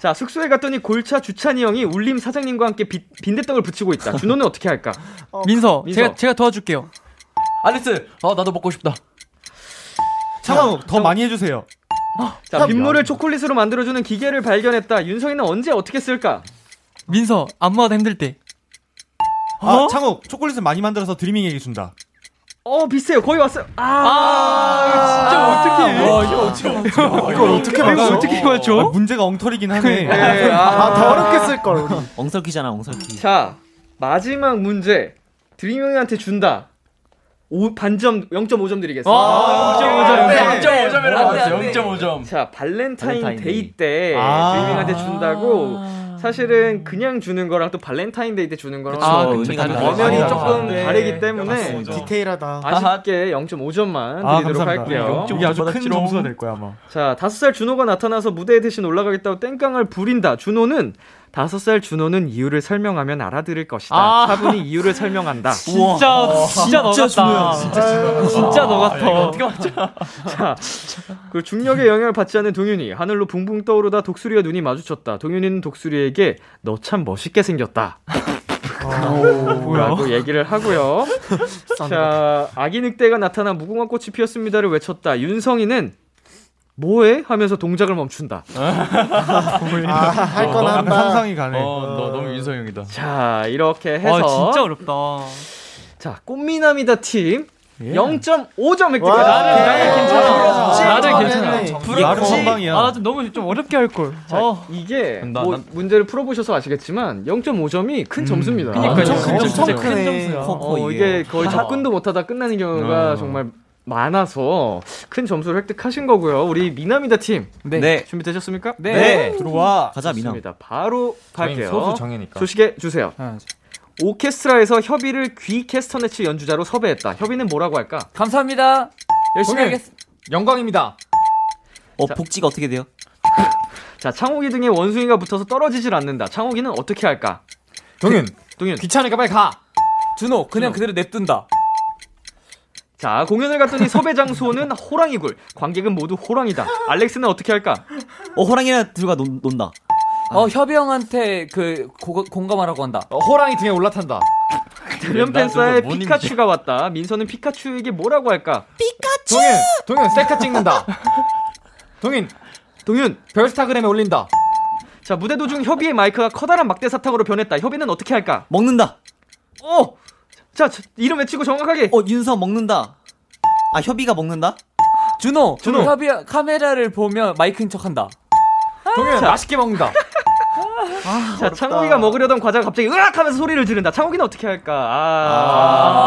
자 숙소에 갔더니 골차 주찬이 형이 울림 사장님과 함께 비, 빈대떡을 붙이고 있다. 준호는 어떻게 할까? 민서, 민서. 제가 제가 도와줄게요 알렉스. 어 나도 먹고 싶다. 창욱 더 많이 해주세요. 자 빗물을 초콜릿으로 만들어주는 기계를 발견했다. 윤성이는 언제 어떻게 쓸까? 민서 안무하다 힘들 때. 아, 창욱, 초콜릿을 많이 만들어서 드리밍에게 준다. 어, 비슷해요. 거의 왔어요. 아, 진짜 어떡해. 와, 이거 어떻게 이걸 어떻게 맞춰? 어떻게 맞춰? 아, 문제가 엉터리긴 하네. 네, 아, 더 어렵게 쓸 걸. 우리. [laughs] 엉설키잖아 엉설키. 자, 마지막 문제. 드리밍한테 준다. 오, 반점 0.5점 드리겠습니다. 아, 0.5점, 0.5점이라고 네, 나왔어요. 네. 0.5점. 자, 발렌타인, 발렌타인 데이 데이. 때 아. 드리밍한테 준다고 사실은 그냥 주는 거랑 또 발렌타인 데이 때 주는 거랑 아. 엄연히 아, 조금 네. 다르기 때문에 맞습니다. 디테일하다. 아쉽게 0.5점만 아, 드리도록 감사합니다. 할게요. 이게 아주 큰. 점수가 될 거야, 아마. 자, 다섯 살 준호가 나타나서 무대에 대신 올라가겠다고 땡깡을 부린다. 준호는 다섯 살 준호는 이유를 설명하면 알아들을 것이다. 아. 차분히 이유를 설명한다. [laughs] 진짜 진짜 너 같다. 진짜 너 같아. 어떻게 맞죠? [laughs] 자, 그 중력의 영향을 받지 않는 동윤이 하늘로 붕붕 떠오르다 독수리와 눈이 마주쳤다. 동윤이는 독수리에게 너 참 멋있게 생겼다. 라고 얘기를 하고요. 자, 아기 늑대가 나타나 무궁화 꽃이 피었습니다를 외쳤다. 윤성이는 뭐해? 하면서 동작을 멈춘다. [laughs] 아, 할건 어, 한다. 상상이 가네. 어, 너 너무 윤성형이다. 자, 이렇게 해서 아 진짜 어렵다. 자, 꽃미남이다 팀 예. 0.5점 획득. 와. 나는 괜찮아. 나는 아, 괜찮아. 네네. 나름 선방이야. 아 좀 너무 좀 어렵게 할 걸. 자, 어. 이게 나- 뭐 난- 문제를 풀어 보셔서 아시겠지만 0.5점이 큰 점수입니다. 그러니까요. 엄청 진짜 큰 진짜. 점수야. 어, 이게 거의 접근도 못 하다 끝나는 경우가 어. 정말 많아서 큰 점수를 획득하신 거고요. 우리 미남이다 팀 네. 준비되셨습니까? 네. 들어와. 가자 미남. 좋습니다. 바로 갈게요. 소수 정해니까. 소식에 주세요. 아, 오케스트라에서 협의를 귀 캐스터네츠 연주자로 섭외했다. 협의는 뭐라고 할까? 감사합니다. 열심히. 하겠습니다. 영광입니다. 어 복지가 어떻게 돼요? [laughs] 자, 창욱이 등에 원숭이가 붙어서 떨어지질 않는다. 창욱이는 어떻게 할까? 동윤, 동윤. 귀찮으니까 빨리 가. 준호, 그냥 그대로 냅둔다. 자, 공연을 갔더니 섭외 장소는 호랑이굴. 관객은 모두 호랑이다. 알렉스는 어떻게 할까? 어 호랑이나 들과 논, 논다. 어 협이 형한테 그 고, 공감하라고 한다. 어, 호랑이 등에 올라탄다. 대면 나 팬사에 피카츄가 왔다. 민서는 피카츄에게 뭐라고 할까? 동윤, 동윤 셀카 찍는다. [laughs] 동윤, 동윤. 별스타그램에 올린다. 자, 무대 도중 협의의 마이크가 커다란 막대 사탕으로 변했다. 협의는 어떻게 할까? 먹는다. 어! 자, 저, 이름 외치고 정확하게. 어 윤서 먹는다. 아 협이가 먹는다. 준호, 준호. 협이 카메라를 보면 마이크인 척한다. 동윤, 맛있게 먹는다. 자, 창욱이가 먹으려던 과자가 갑자기 으악 하면서 소리를 지른다. 창욱이는 어떻게 할까? 아.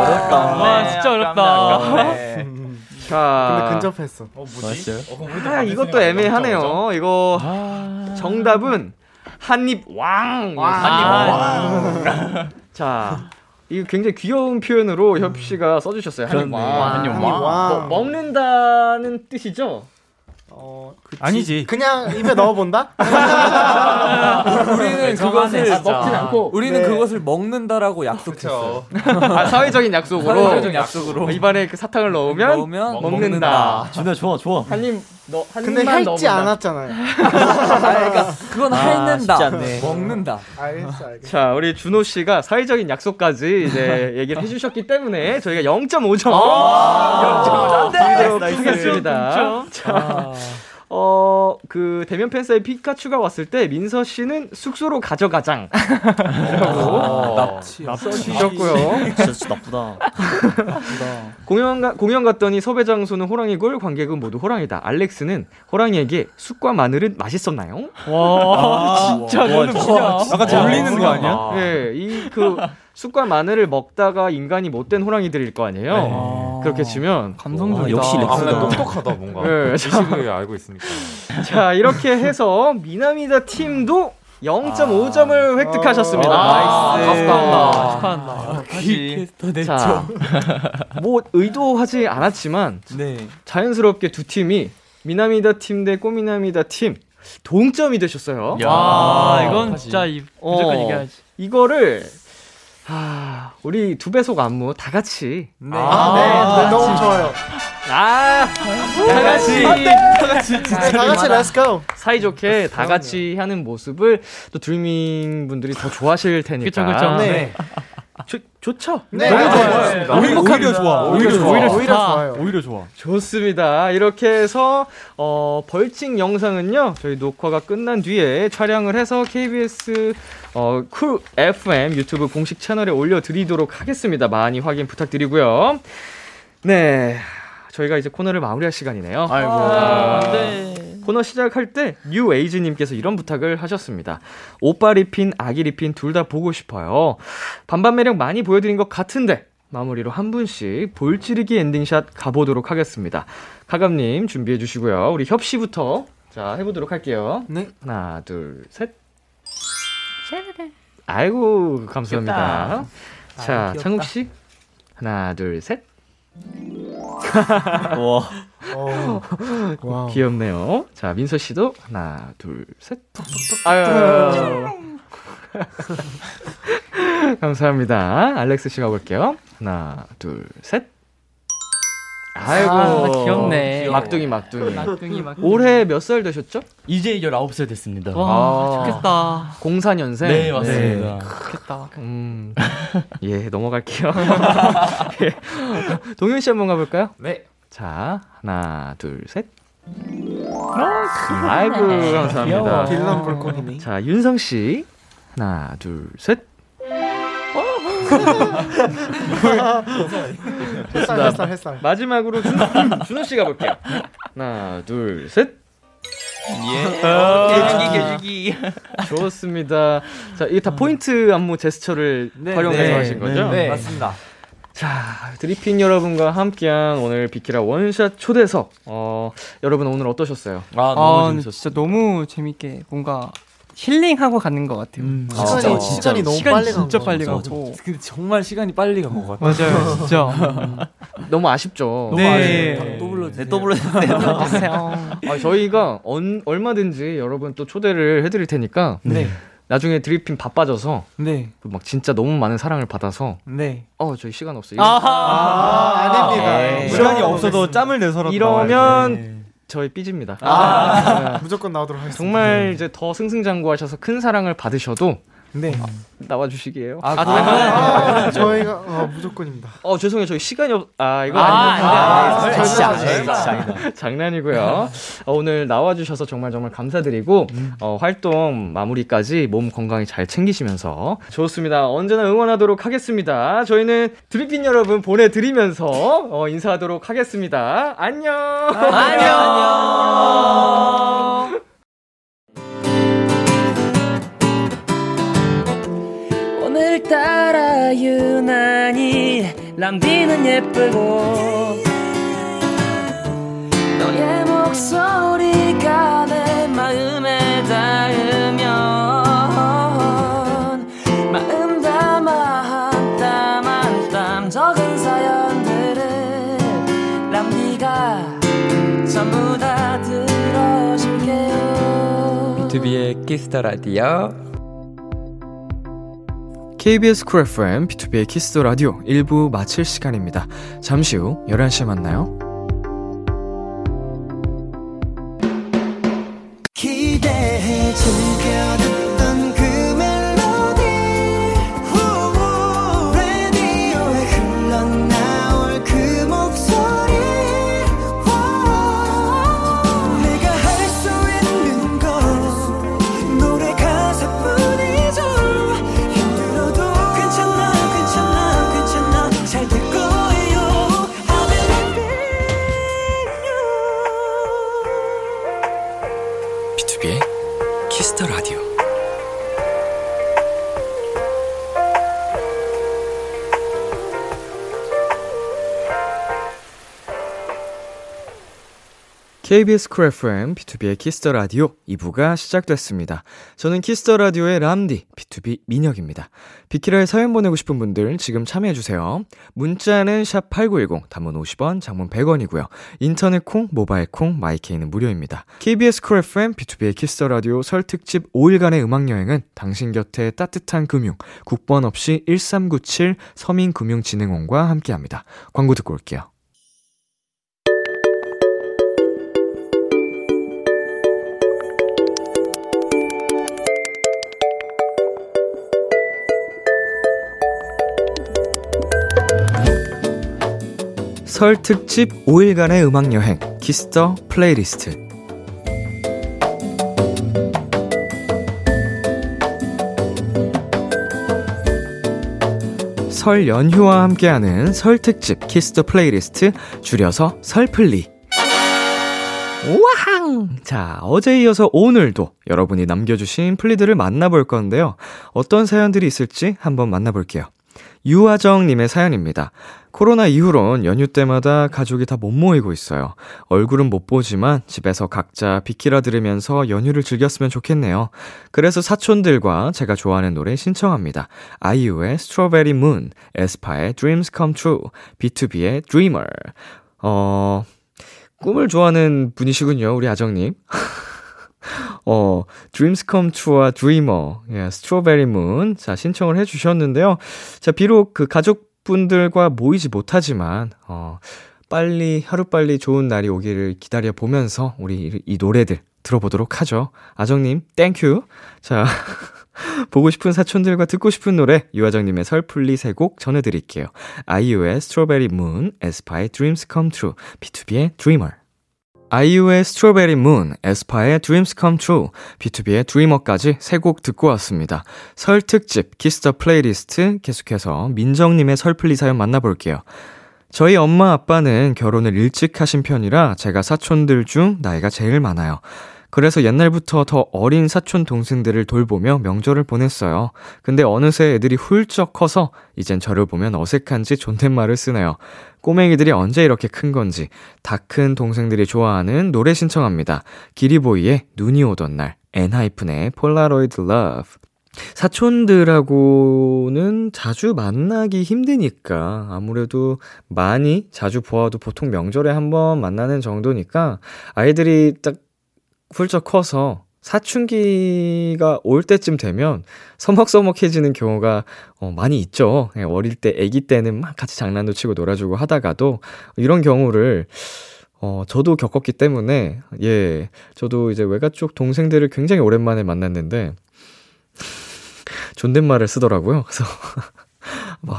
어렵다. 아, 진짜 어렵다. 자. 근데 근접했어. 맛있어요? 아, 이것도 애매하네요. 이거 정답은 한입 왕. 한입 왕. 자, 이거 굉장히 귀여운 표현으로 협 씨가 써주셨어요. 한입 왕. 한입 아니, 왕. 와. 뭐, 먹는다는 뜻이죠? 어, 아니지. 그냥 입에 넣어본다? [laughs] 우리는 그것을 아, 먹진 않고. 우리는 네. 그것을 먹는다라고 약속했어요. [laughs] 아, 사회적인 약속으로. 사회적인 약속으로. 입안에 그 사탕을 넣으면, 넣으면 먹는다. 준아 좋아 좋아. 한입 너한 근데 입만 할지 넣어본다. 않았잖아요. [laughs] 그러니까 그건 아. 쉽지 않네. 먹는다. 알겠어, 알겠어. 자, 우리 준호 씨가 사회적인 약속까지 이제 [laughs] 얘기를 해주셨기 때문에 저희가 0.5점. 아, 0.5점 드리도록 하겠습니다. 자, 어, 그 대면 팬사의 피카츄가 왔을 때 민서 씨는 숙소로 가져가장. 납치. 써주셨고요. 진짜, 진짜 나쁘다. 공연, 가, 공연 갔더니 섭외 장소는 호랑이굴, 관객은 모두 호랑이다. 알렉스는 호랑이에게 쑥과 마늘은 맛있었나요? 진짜 너는 뭐야? 아까 졸리는 거 아니야? 네, 이그 쑥과 마늘을 먹다가 인간이 못된 호랑이들일 거 아니에요. 그렇게 치면 감성적이다. 아, 역시 아. 근데 똑똑하다, 뭔가. 네, 지식을 알고 있으니까. [laughs] 자 이렇게 해서 미나미다 팀도 0.5점을 획득하셨습니다. 아, nice. 감사합니다. 축하한다. 역시. 자, [laughs] 뭐 의도하지 않았지만 네. 자연스럽게 두 팀이 미나미다 팀 대 꼬미나미다 팀 동점이 되셨어요. 야, 아, 이건 하지. 진짜 이, 무조건 어, 이겨야지. 이거를 아, 우리 두 배속 안무 다 같이 네. 아, 네, 네, 너무 좋아요. 아, 다 같이 다 같이, 다 같이 let's go. 사이좋게 다 같이 하는 모습을 또 드리밍 분들이 더 좋아하실 테니까. 그쵸, 그쵸. 네. 좋 좋죠? 네. 너무 네. 좋아요. 오히려, 오히려 좋아. 오히려 좋아. 오히려 오히려 좋아요. 오히려 좋아. 좋습니다. 이렇게 해서 어, 벌칙 영상은요. 저희 녹화가 끝난 뒤에 촬영을 해서 KBS 어, 쿨 FM 유튜브 공식 채널에 올려드리도록 하겠습니다. 많이 확인 부탁드리고요. 네. 저희가 이제 코너를 마무리할 시간이네요. 아이고. 아, 네. 코너 시작할 때 뉴에이즈님께서 이런 부탁을 하셨습니다. 오빠 리핀, 아기 리핀 둘 다 보고 싶어요. 반반 매력 많이 보여드린 것 같은데 마무리로 한 분씩 볼찌르기 엔딩샷 가보도록 하겠습니다. 가감님 준비해 주시고요. 우리 협씨부터 자 해보도록 할게요. 네. 하나, 둘, 셋. 아이고 감사합니다. 자 창욱 씨 하나, 둘, 셋. [laughs] 와. 어. 와우. 귀엽네요. 자, 민서 씨도 하나, 둘, 셋. 아유. 감사합니다. 알렉스 씨 가 볼게요. 하나, 둘, 셋. 아이고. 아, 귀엽네. 막둥이, 막둥이. 막둥이 막. 올해 몇 살 되셨죠? 이제 19살 됐습니다. 와 아. 좋겠다. 04년생? 네, 맞습니다. 좋겠다. 음, 예, 넘어갈게요. [laughs] 예. 동현 씨 한번 가볼까요? 네. 자, 하나, 둘, 셋. 아이고, 감사합니다. 빌런 볼코니네. 자, 윤성 씨. 하나, 둘, 셋. [laughs] 햇살 햇살 햇살. 마지막으로 준호, 준호 씨 가볼게요. 하나, 둘, 셋. 개주기, 개주기. 좋습니다. 자, 이게 다 포인트 안무 제스처를 활용해서 네, 하신 거죠? 네, 맞습니다. 자, 드리핀 여러분과 함께한 오늘 비키라 원샷 초대석. 어, 여러분 오늘 어떠셨어요? 아, 아, 너무 근데 재밌었어. 진짜 너무 재밌게 뭔가 힐링하고 가는 것 같아요. 아, 시간이 진짜, 시간이 너무 시간이 빨리 간 진짜 거. 빨리 가고. 근데 정말 시간이 빨리 간 것 같아요. 맞아요, 진짜. [laughs] 너무 아쉽죠? 네. 아쉽다. 또 불러주세요. 네, 또 불러주세요. 안녕하세요. 아, 저희가 언, 얼마든지 여러분 또 초대를 해드릴 테니까 네. 나중에 드리핀 바빠져서 네. 막 진짜 너무 많은 사랑을 받아서 네. 어 저희 시간 없어요. 아, 아닙니다. 네. 시간이 없어도 짬을 내서라도 이러면 나와야지. 저희 삐집니다. 아, 무조건 나오도록 하겠습니다. 정말 이제 더 승승장구하셔서 큰 사랑을 받으셔도 네. 나와주시기에요. 아, 아, 저희가 어, 무조건입니다. 어 죄송해요 저희 시간이 없. 아 이거 아, 아닙니다. 돼. 진짜 진짜. 장난이고요. 어, 오늘 나와주셔서 정말 정말 감사드리고 어, 활동 마무리까지 몸 건강히 잘 챙기시면서 좋습니다. 언제나 응원하도록 하겠습니다. 저희는 드리핀 여러분 보내드리면서 어, 인사하도록 하겠습니다. 안녕. 안녕. [laughs] 오늘따라 유난히 람디는 예쁘고 너의 목소리가 내 마음에 닿으면 마음 담아 한 땀 한 땀 적은 사연들을 람디가 전부 다 들어줄게요 비투비의 Kiss the Radio. KBS 쿨 FM B2B의 키스 더 라디오 1부 마칠 시간입니다. 잠시 후 11시에 만나요. KBS 쿨 FM, 비투비의 Kiss the Radio 2부가 시작됐습니다. 저는 Kiss the Radio의 람디, 비투비 민혁입니다. 비키라에 사연 보내고 싶은 분들 지금 참여해주세요. 문자는 샵8910, 단문 50원, 장문 100원이고요. 인터넷 콩, 모바일 콩, my K는 무료입니다. KBS 쿨 FM, 비투비의 Kiss the Radio 설 특집 5일간의 음악여행은 당신 곁에 따뜻한 금융, 국번 없이 1397 서민금융진흥원과 함께합니다. 광고 듣고 올게요. 설 특집 5일간의 음악 여행 키스터 플레이리스트. 설 연휴와 함께하는 설 특집 Kiss the Playlist 줄여서 설플리. 우와항! 자, 어제 이어서 오늘도 여러분이 남겨주신 플리들을 만나볼 건데요. 어떤 사연들이 있을지 한번 만나볼게요. 유아정님의 사연입니다. 코로나 이후론 연휴 때마다 가족이 다 못 모이고 있어요. 얼굴은 못 보지만 집에서 각자 비키라 들으면서 연휴를 즐겼으면 좋겠네요. 그래서 사촌들과 제가 좋아하는 노래 신청합니다. 아이유의 Strawberry Moon, 에스파의 Dreams Come True, B2B의 Dreamer. 어, 꿈을 좋아하는 분이시군요, 우리 아정님. [laughs] 어, Dreams Come True와 Dreamer, 예, Strawberry Moon. 자, 신청을 해주셨는데요. 자, 비록 그 가족 분들과 모이지 못하지만, 어, 빨리, 하루빨리 좋은 날이 오기를 기다려 보면서 우리 이, 이 노래들 들어보도록 하죠. 아정님, thank you. 자, [laughs] 보고 싶은 사촌들과 듣고 싶은 노래, 유아정님의 설플리 세 곡 전해드릴게요. 아이유의 Strawberry Moon, 에스파의 Dreams Come True, 비투비의 Dreamer. 아이유의 Strawberry Moon, 에스파의 Dreams Come True, 비투비의 Dreamer까지 세 곡 듣고 왔습니다. 설 특집 Kiss the Playlist 계속해서 민정님의 설플리 사연 만나볼게요. 저희 엄마 아빠는 결혼을 일찍 하신 편이라 제가 사촌들 중 나이가 제일 많아요. 그래서 옛날부터 더 어린 사촌 동생들을 돌보며 명절을 보냈어요. 근데 어느새 애들이 훌쩍 커서 이젠 저를 보면 어색한지 존댓말을 쓰네요. 꼬맹이들이 언제 이렇게 큰 건지 다 큰 동생들이 좋아하는 노래 신청합니다. 기리보이의 눈이 오던 날, 엔하이픈의 Polaroid Love. 사촌들하고는 자주 만나기 힘드니까 아무래도 많이 자주 보아도 보통 명절에 한 번 만나는 정도니까 아이들이 딱 훌쩍 커서 사춘기가 올 때쯤 되면 서먹서먹해지는 경우가 어, 많이 있죠. 예, 어릴 때, 아기 때는 막 같이 장난도 치고 놀아주고 하다가도 이런 경우를 어, 저도 겪었기 때문에, 예, 저도 이제 외가 쪽 동생들을 굉장히 오랜만에 만났는데, 존댓말을 쓰더라고요. 그래서 뭐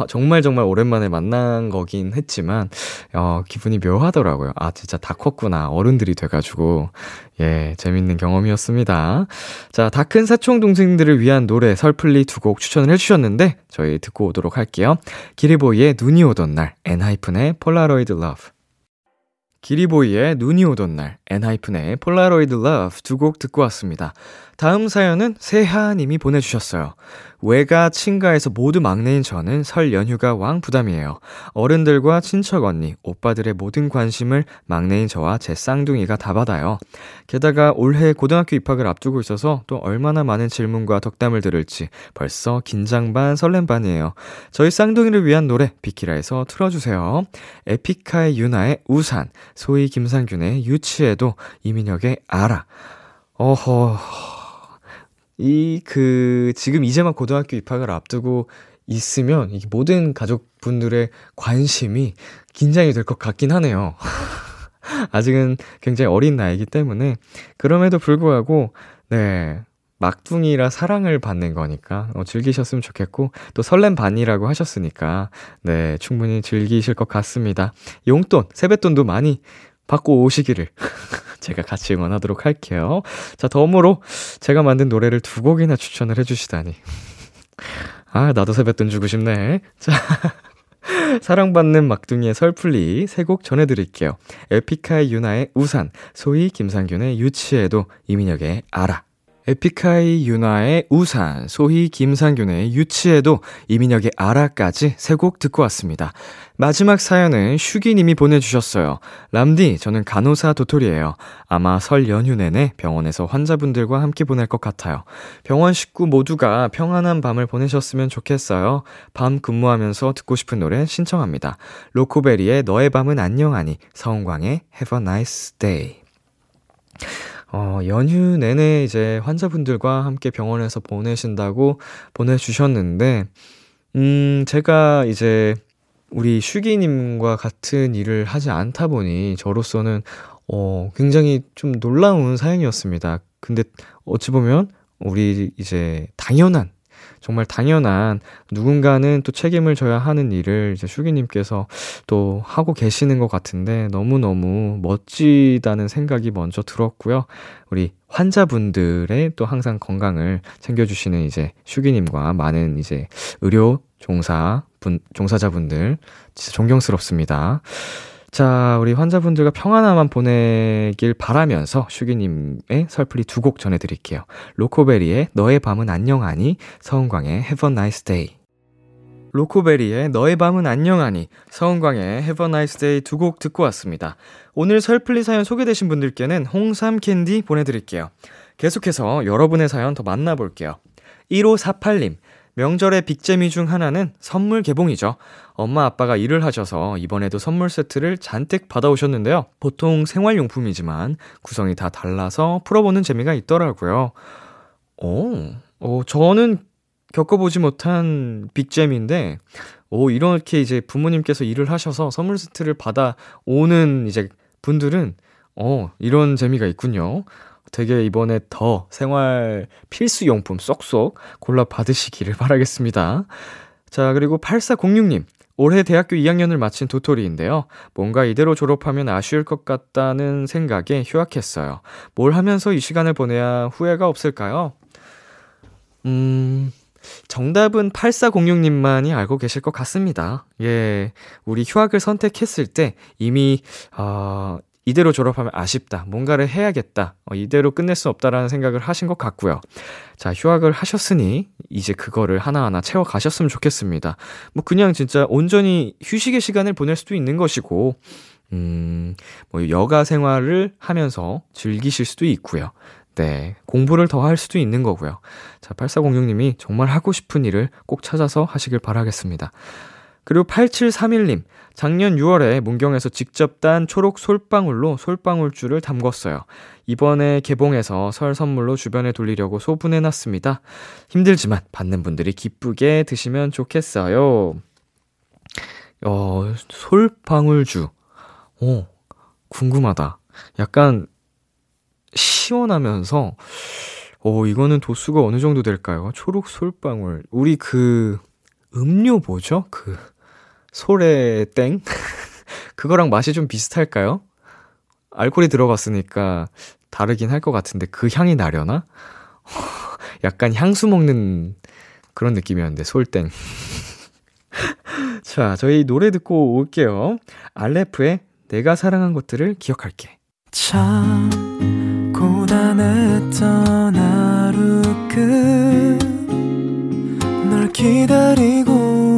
정말 정말 오랜만에 만난 거긴 했지만 어, 기분이 묘하더라고요. 아 진짜 다 컸구나 어른들이 돼가지고 예 재밌는 경험이었습니다. 자 다 큰 사촌 동생들을 위한 노래 설플리 두 곡 추천을 해주셨는데 저희 듣고 오도록 할게요. 기리보이의 눈이 오던 날, 엔하이픈의 Polaroid Love. 기리보이의 눈이 오던 날, 엔하이픈의 Polaroid Love 두 곡 듣고 왔습니다. 다음 사연은 세하님이 보내주셨어요. 외가 친가에서 모두 막내인 저는 설 연휴가 왕 부담이에요. 어른들과 친척 언니, 오빠들의 모든 관심을 막내인 저와 제 쌍둥이가 다 받아요. 게다가 올해 고등학교 입학을 앞두고 있어서 또 얼마나 많은 질문과 덕담을 들을지 벌써 긴장 반 설렘 반이에요. 저희 쌍둥이를 위한 노래 비키라에서 틀어주세요. 에픽하의 유나의 우산, 소희 김상균의 유치에도 이민혁의 알아. 어허. 이, 그, 지금 이제 막 고등학교 입학을 앞두고 있으면, 이 모든 가족분들의 관심이 긴장이 될 것 같긴 하네요. [laughs] 아직은 굉장히 어린 나이기 때문에, 그럼에도 불구하고, 네, 막둥이라 사랑을 받는 거니까, 어, 즐기셨으면 좋겠고, 또 설렘 반이라고 하셨으니까, 네, 충분히 즐기실 것 같습니다. 용돈, 세뱃돈도 많이 받고 오시기를 [laughs] 제가 같이 응원하도록 할게요. 자, 덤으로 제가 만든 노래를 두 곡이나 추천을 해주시다니. [laughs] 아, 나도 세뱃돈 주고 싶네. [laughs] 자. 사랑받는 막둥이의 설플리 세곡 전해드릴게요. 에픽하의 유나의 우산, 소희 김상균의 유치에도 이민혁의 알아. 에픽하이 유나의 우산, 소희 김상균의 유치에도 이민혁의 아라까지 세 곡 듣고 왔습니다. 마지막 사연은 슈기님이 보내주셨어요. 람디, 저는 간호사 도토리예요. 아마 설 연휴 내내 병원에서 환자분들과 함께 보낼 것 같아요. 병원 식구 모두가 평안한 밤을 보내셨으면 좋겠어요. 밤 근무하면서 듣고 싶은 노래 신청합니다. 로코베리의 너의 밤은 안녕하니, 서은광의 Have a nice day. 어, 연휴 내내 이제 환자분들과 함께 병원에서 보내신다고 보내주셨는데, 음, 제가 이제 우리 슈기님과 같은 일을 하지 않다 보니 저로서는 어, 굉장히 좀 놀라운 사연이었습니다. 근데 어찌 보면 우리 이제 당연한 정말 당연한 누군가는 또 책임을 져야 하는 일을 이제 슈기님께서 또 하고 계시는 것 같은데 너무너무 멋지다는 생각이 먼저 들었고요. 우리 환자분들의 또 항상 건강을 챙겨주시는 이제 슈기님과 많은 이제 의료 종사 분, 종사자분들 진짜 존경스럽습니다. 자, 우리 환자분들과 평안함만 보내길 바라면서 슈기님의 설플리 두곡 전해드릴게요. 로코베리의 너의 밤은 안녕하니, 서은광의 Have a Nice Day. 로코베리의 너의 밤은 안녕하니, 서은광의 Have a Nice Day 두 곡 듣고 왔습니다. 오늘 설플리 사연 소개되신 분들께는 홍삼 캔디 보내드릴게요. 계속해서 여러분의 사연 더 만나볼게요. 1548님, 명절의 빅재미 중 하나는 선물 개봉이죠. 엄마 아빠가 일을 하셔서 이번에도 선물 세트를 잔뜩 받아오셨는데요. 보통 생활용품이지만 구성이 다 달라서 풀어보는 재미가 있더라고요. 오, 어, 저는 겪어보지 못한 빅잼인데, 오, 이렇게 이제 부모님께서 일을 하셔서 선물 세트를 받아오는 이제 분들은, 어, 이런 재미가 있군요. 되게 이번에 더 생활 필수 용품 쏙쏙 골라 받으시기를 바라겠습니다. 자, 그리고 8406님. 올해 대학교 2학년을 마친 도토리인데요. 뭔가 이대로 졸업하면 아쉬울 것 같다는 생각에 휴학했어요. 뭘 하면서 이 시간을 보내야 후회가 없을까요? 음, 정답은 8406님만이 알고 계실 것 같습니다. 예. 우리 휴학을 선택했을 때 이미, 어, 이대로 졸업하면 아쉽다. 뭔가를 해야겠다. 어, 이대로 끝낼 수 없다라는 생각을 하신 것 같고요. 자, 휴학을 하셨으니 이제 그거를 하나하나 채워 가셨으면 좋겠습니다. 뭐 그냥 진짜 온전히 휴식의 시간을 보낼 수도 있는 것이고 음, 뭐 여가 생활을 하면서 즐기실 수도 있고요. 네. 공부를 더 할 수도 있는 거고요. 자, 8406님이 정말 하고 싶은 일을 꼭 찾아서 하시길 바라겠습니다. 그리고 8731님, 작년 6월에 문경에서 직접 딴 초록 솔방울로 솔방울줄을 담궜어요. 이번에 개봉해서 설 선물로 주변에 돌리려고 소분해놨습니다. 힘들지만 받는 분들이 기쁘게 드시면 좋겠어요. 어, 솔방울주. 오, 궁금하다. 약간 시원하면서, 어, 이거는 도수가 어느 정도 될까요? 초록 솔방울. 우리 그, 음료 뭐죠? 그, 소래땡? [laughs] 그거랑 맛이 좀 비슷할까요? 알코올이 들어갔으니까 다르긴 할 것 같은데 그 향이 나려나? [laughs] 약간 향수 먹는 그런 느낌이었는데, 솔땡. [laughs] 자, 저희 노래 듣고 올게요. 알레프의 내가 사랑한 것들을 기억할게. 참 고단했던 하루 끝널 기다리고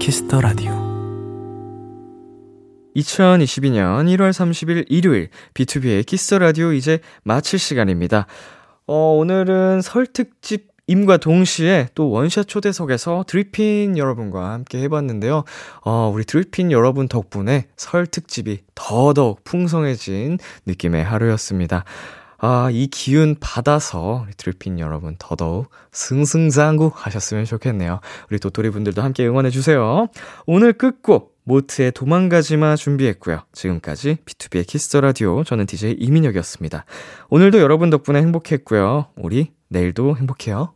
Kiss the Radio 2022년 1월 30일 일요일 B2B의 키스 라디오 이제 마칠 시간입니다. 어, 오늘은 설 특집 임과 동시에 또 원샷 초대석에서 드리핀 여러분과 함께 해봤는데요. 어, 우리 드리핀 여러분 덕분에 설 특집이 더더욱 풍성해진 느낌의 하루였습니다. 아, 이 기운 받아서 우리 드리핀 여러분 더더욱 승승장구 하셨으면 좋겠네요. 우리 도토리 분들도 함께 응원해주세요. 오늘 끝곡 모트의 도망가지마 준비했고요. 지금까지 B2B의 키스터 라디오 저는 DJ 이민혁이었습니다. 오늘도 여러분 덕분에 행복했고요. 우리 내일도 행복해요.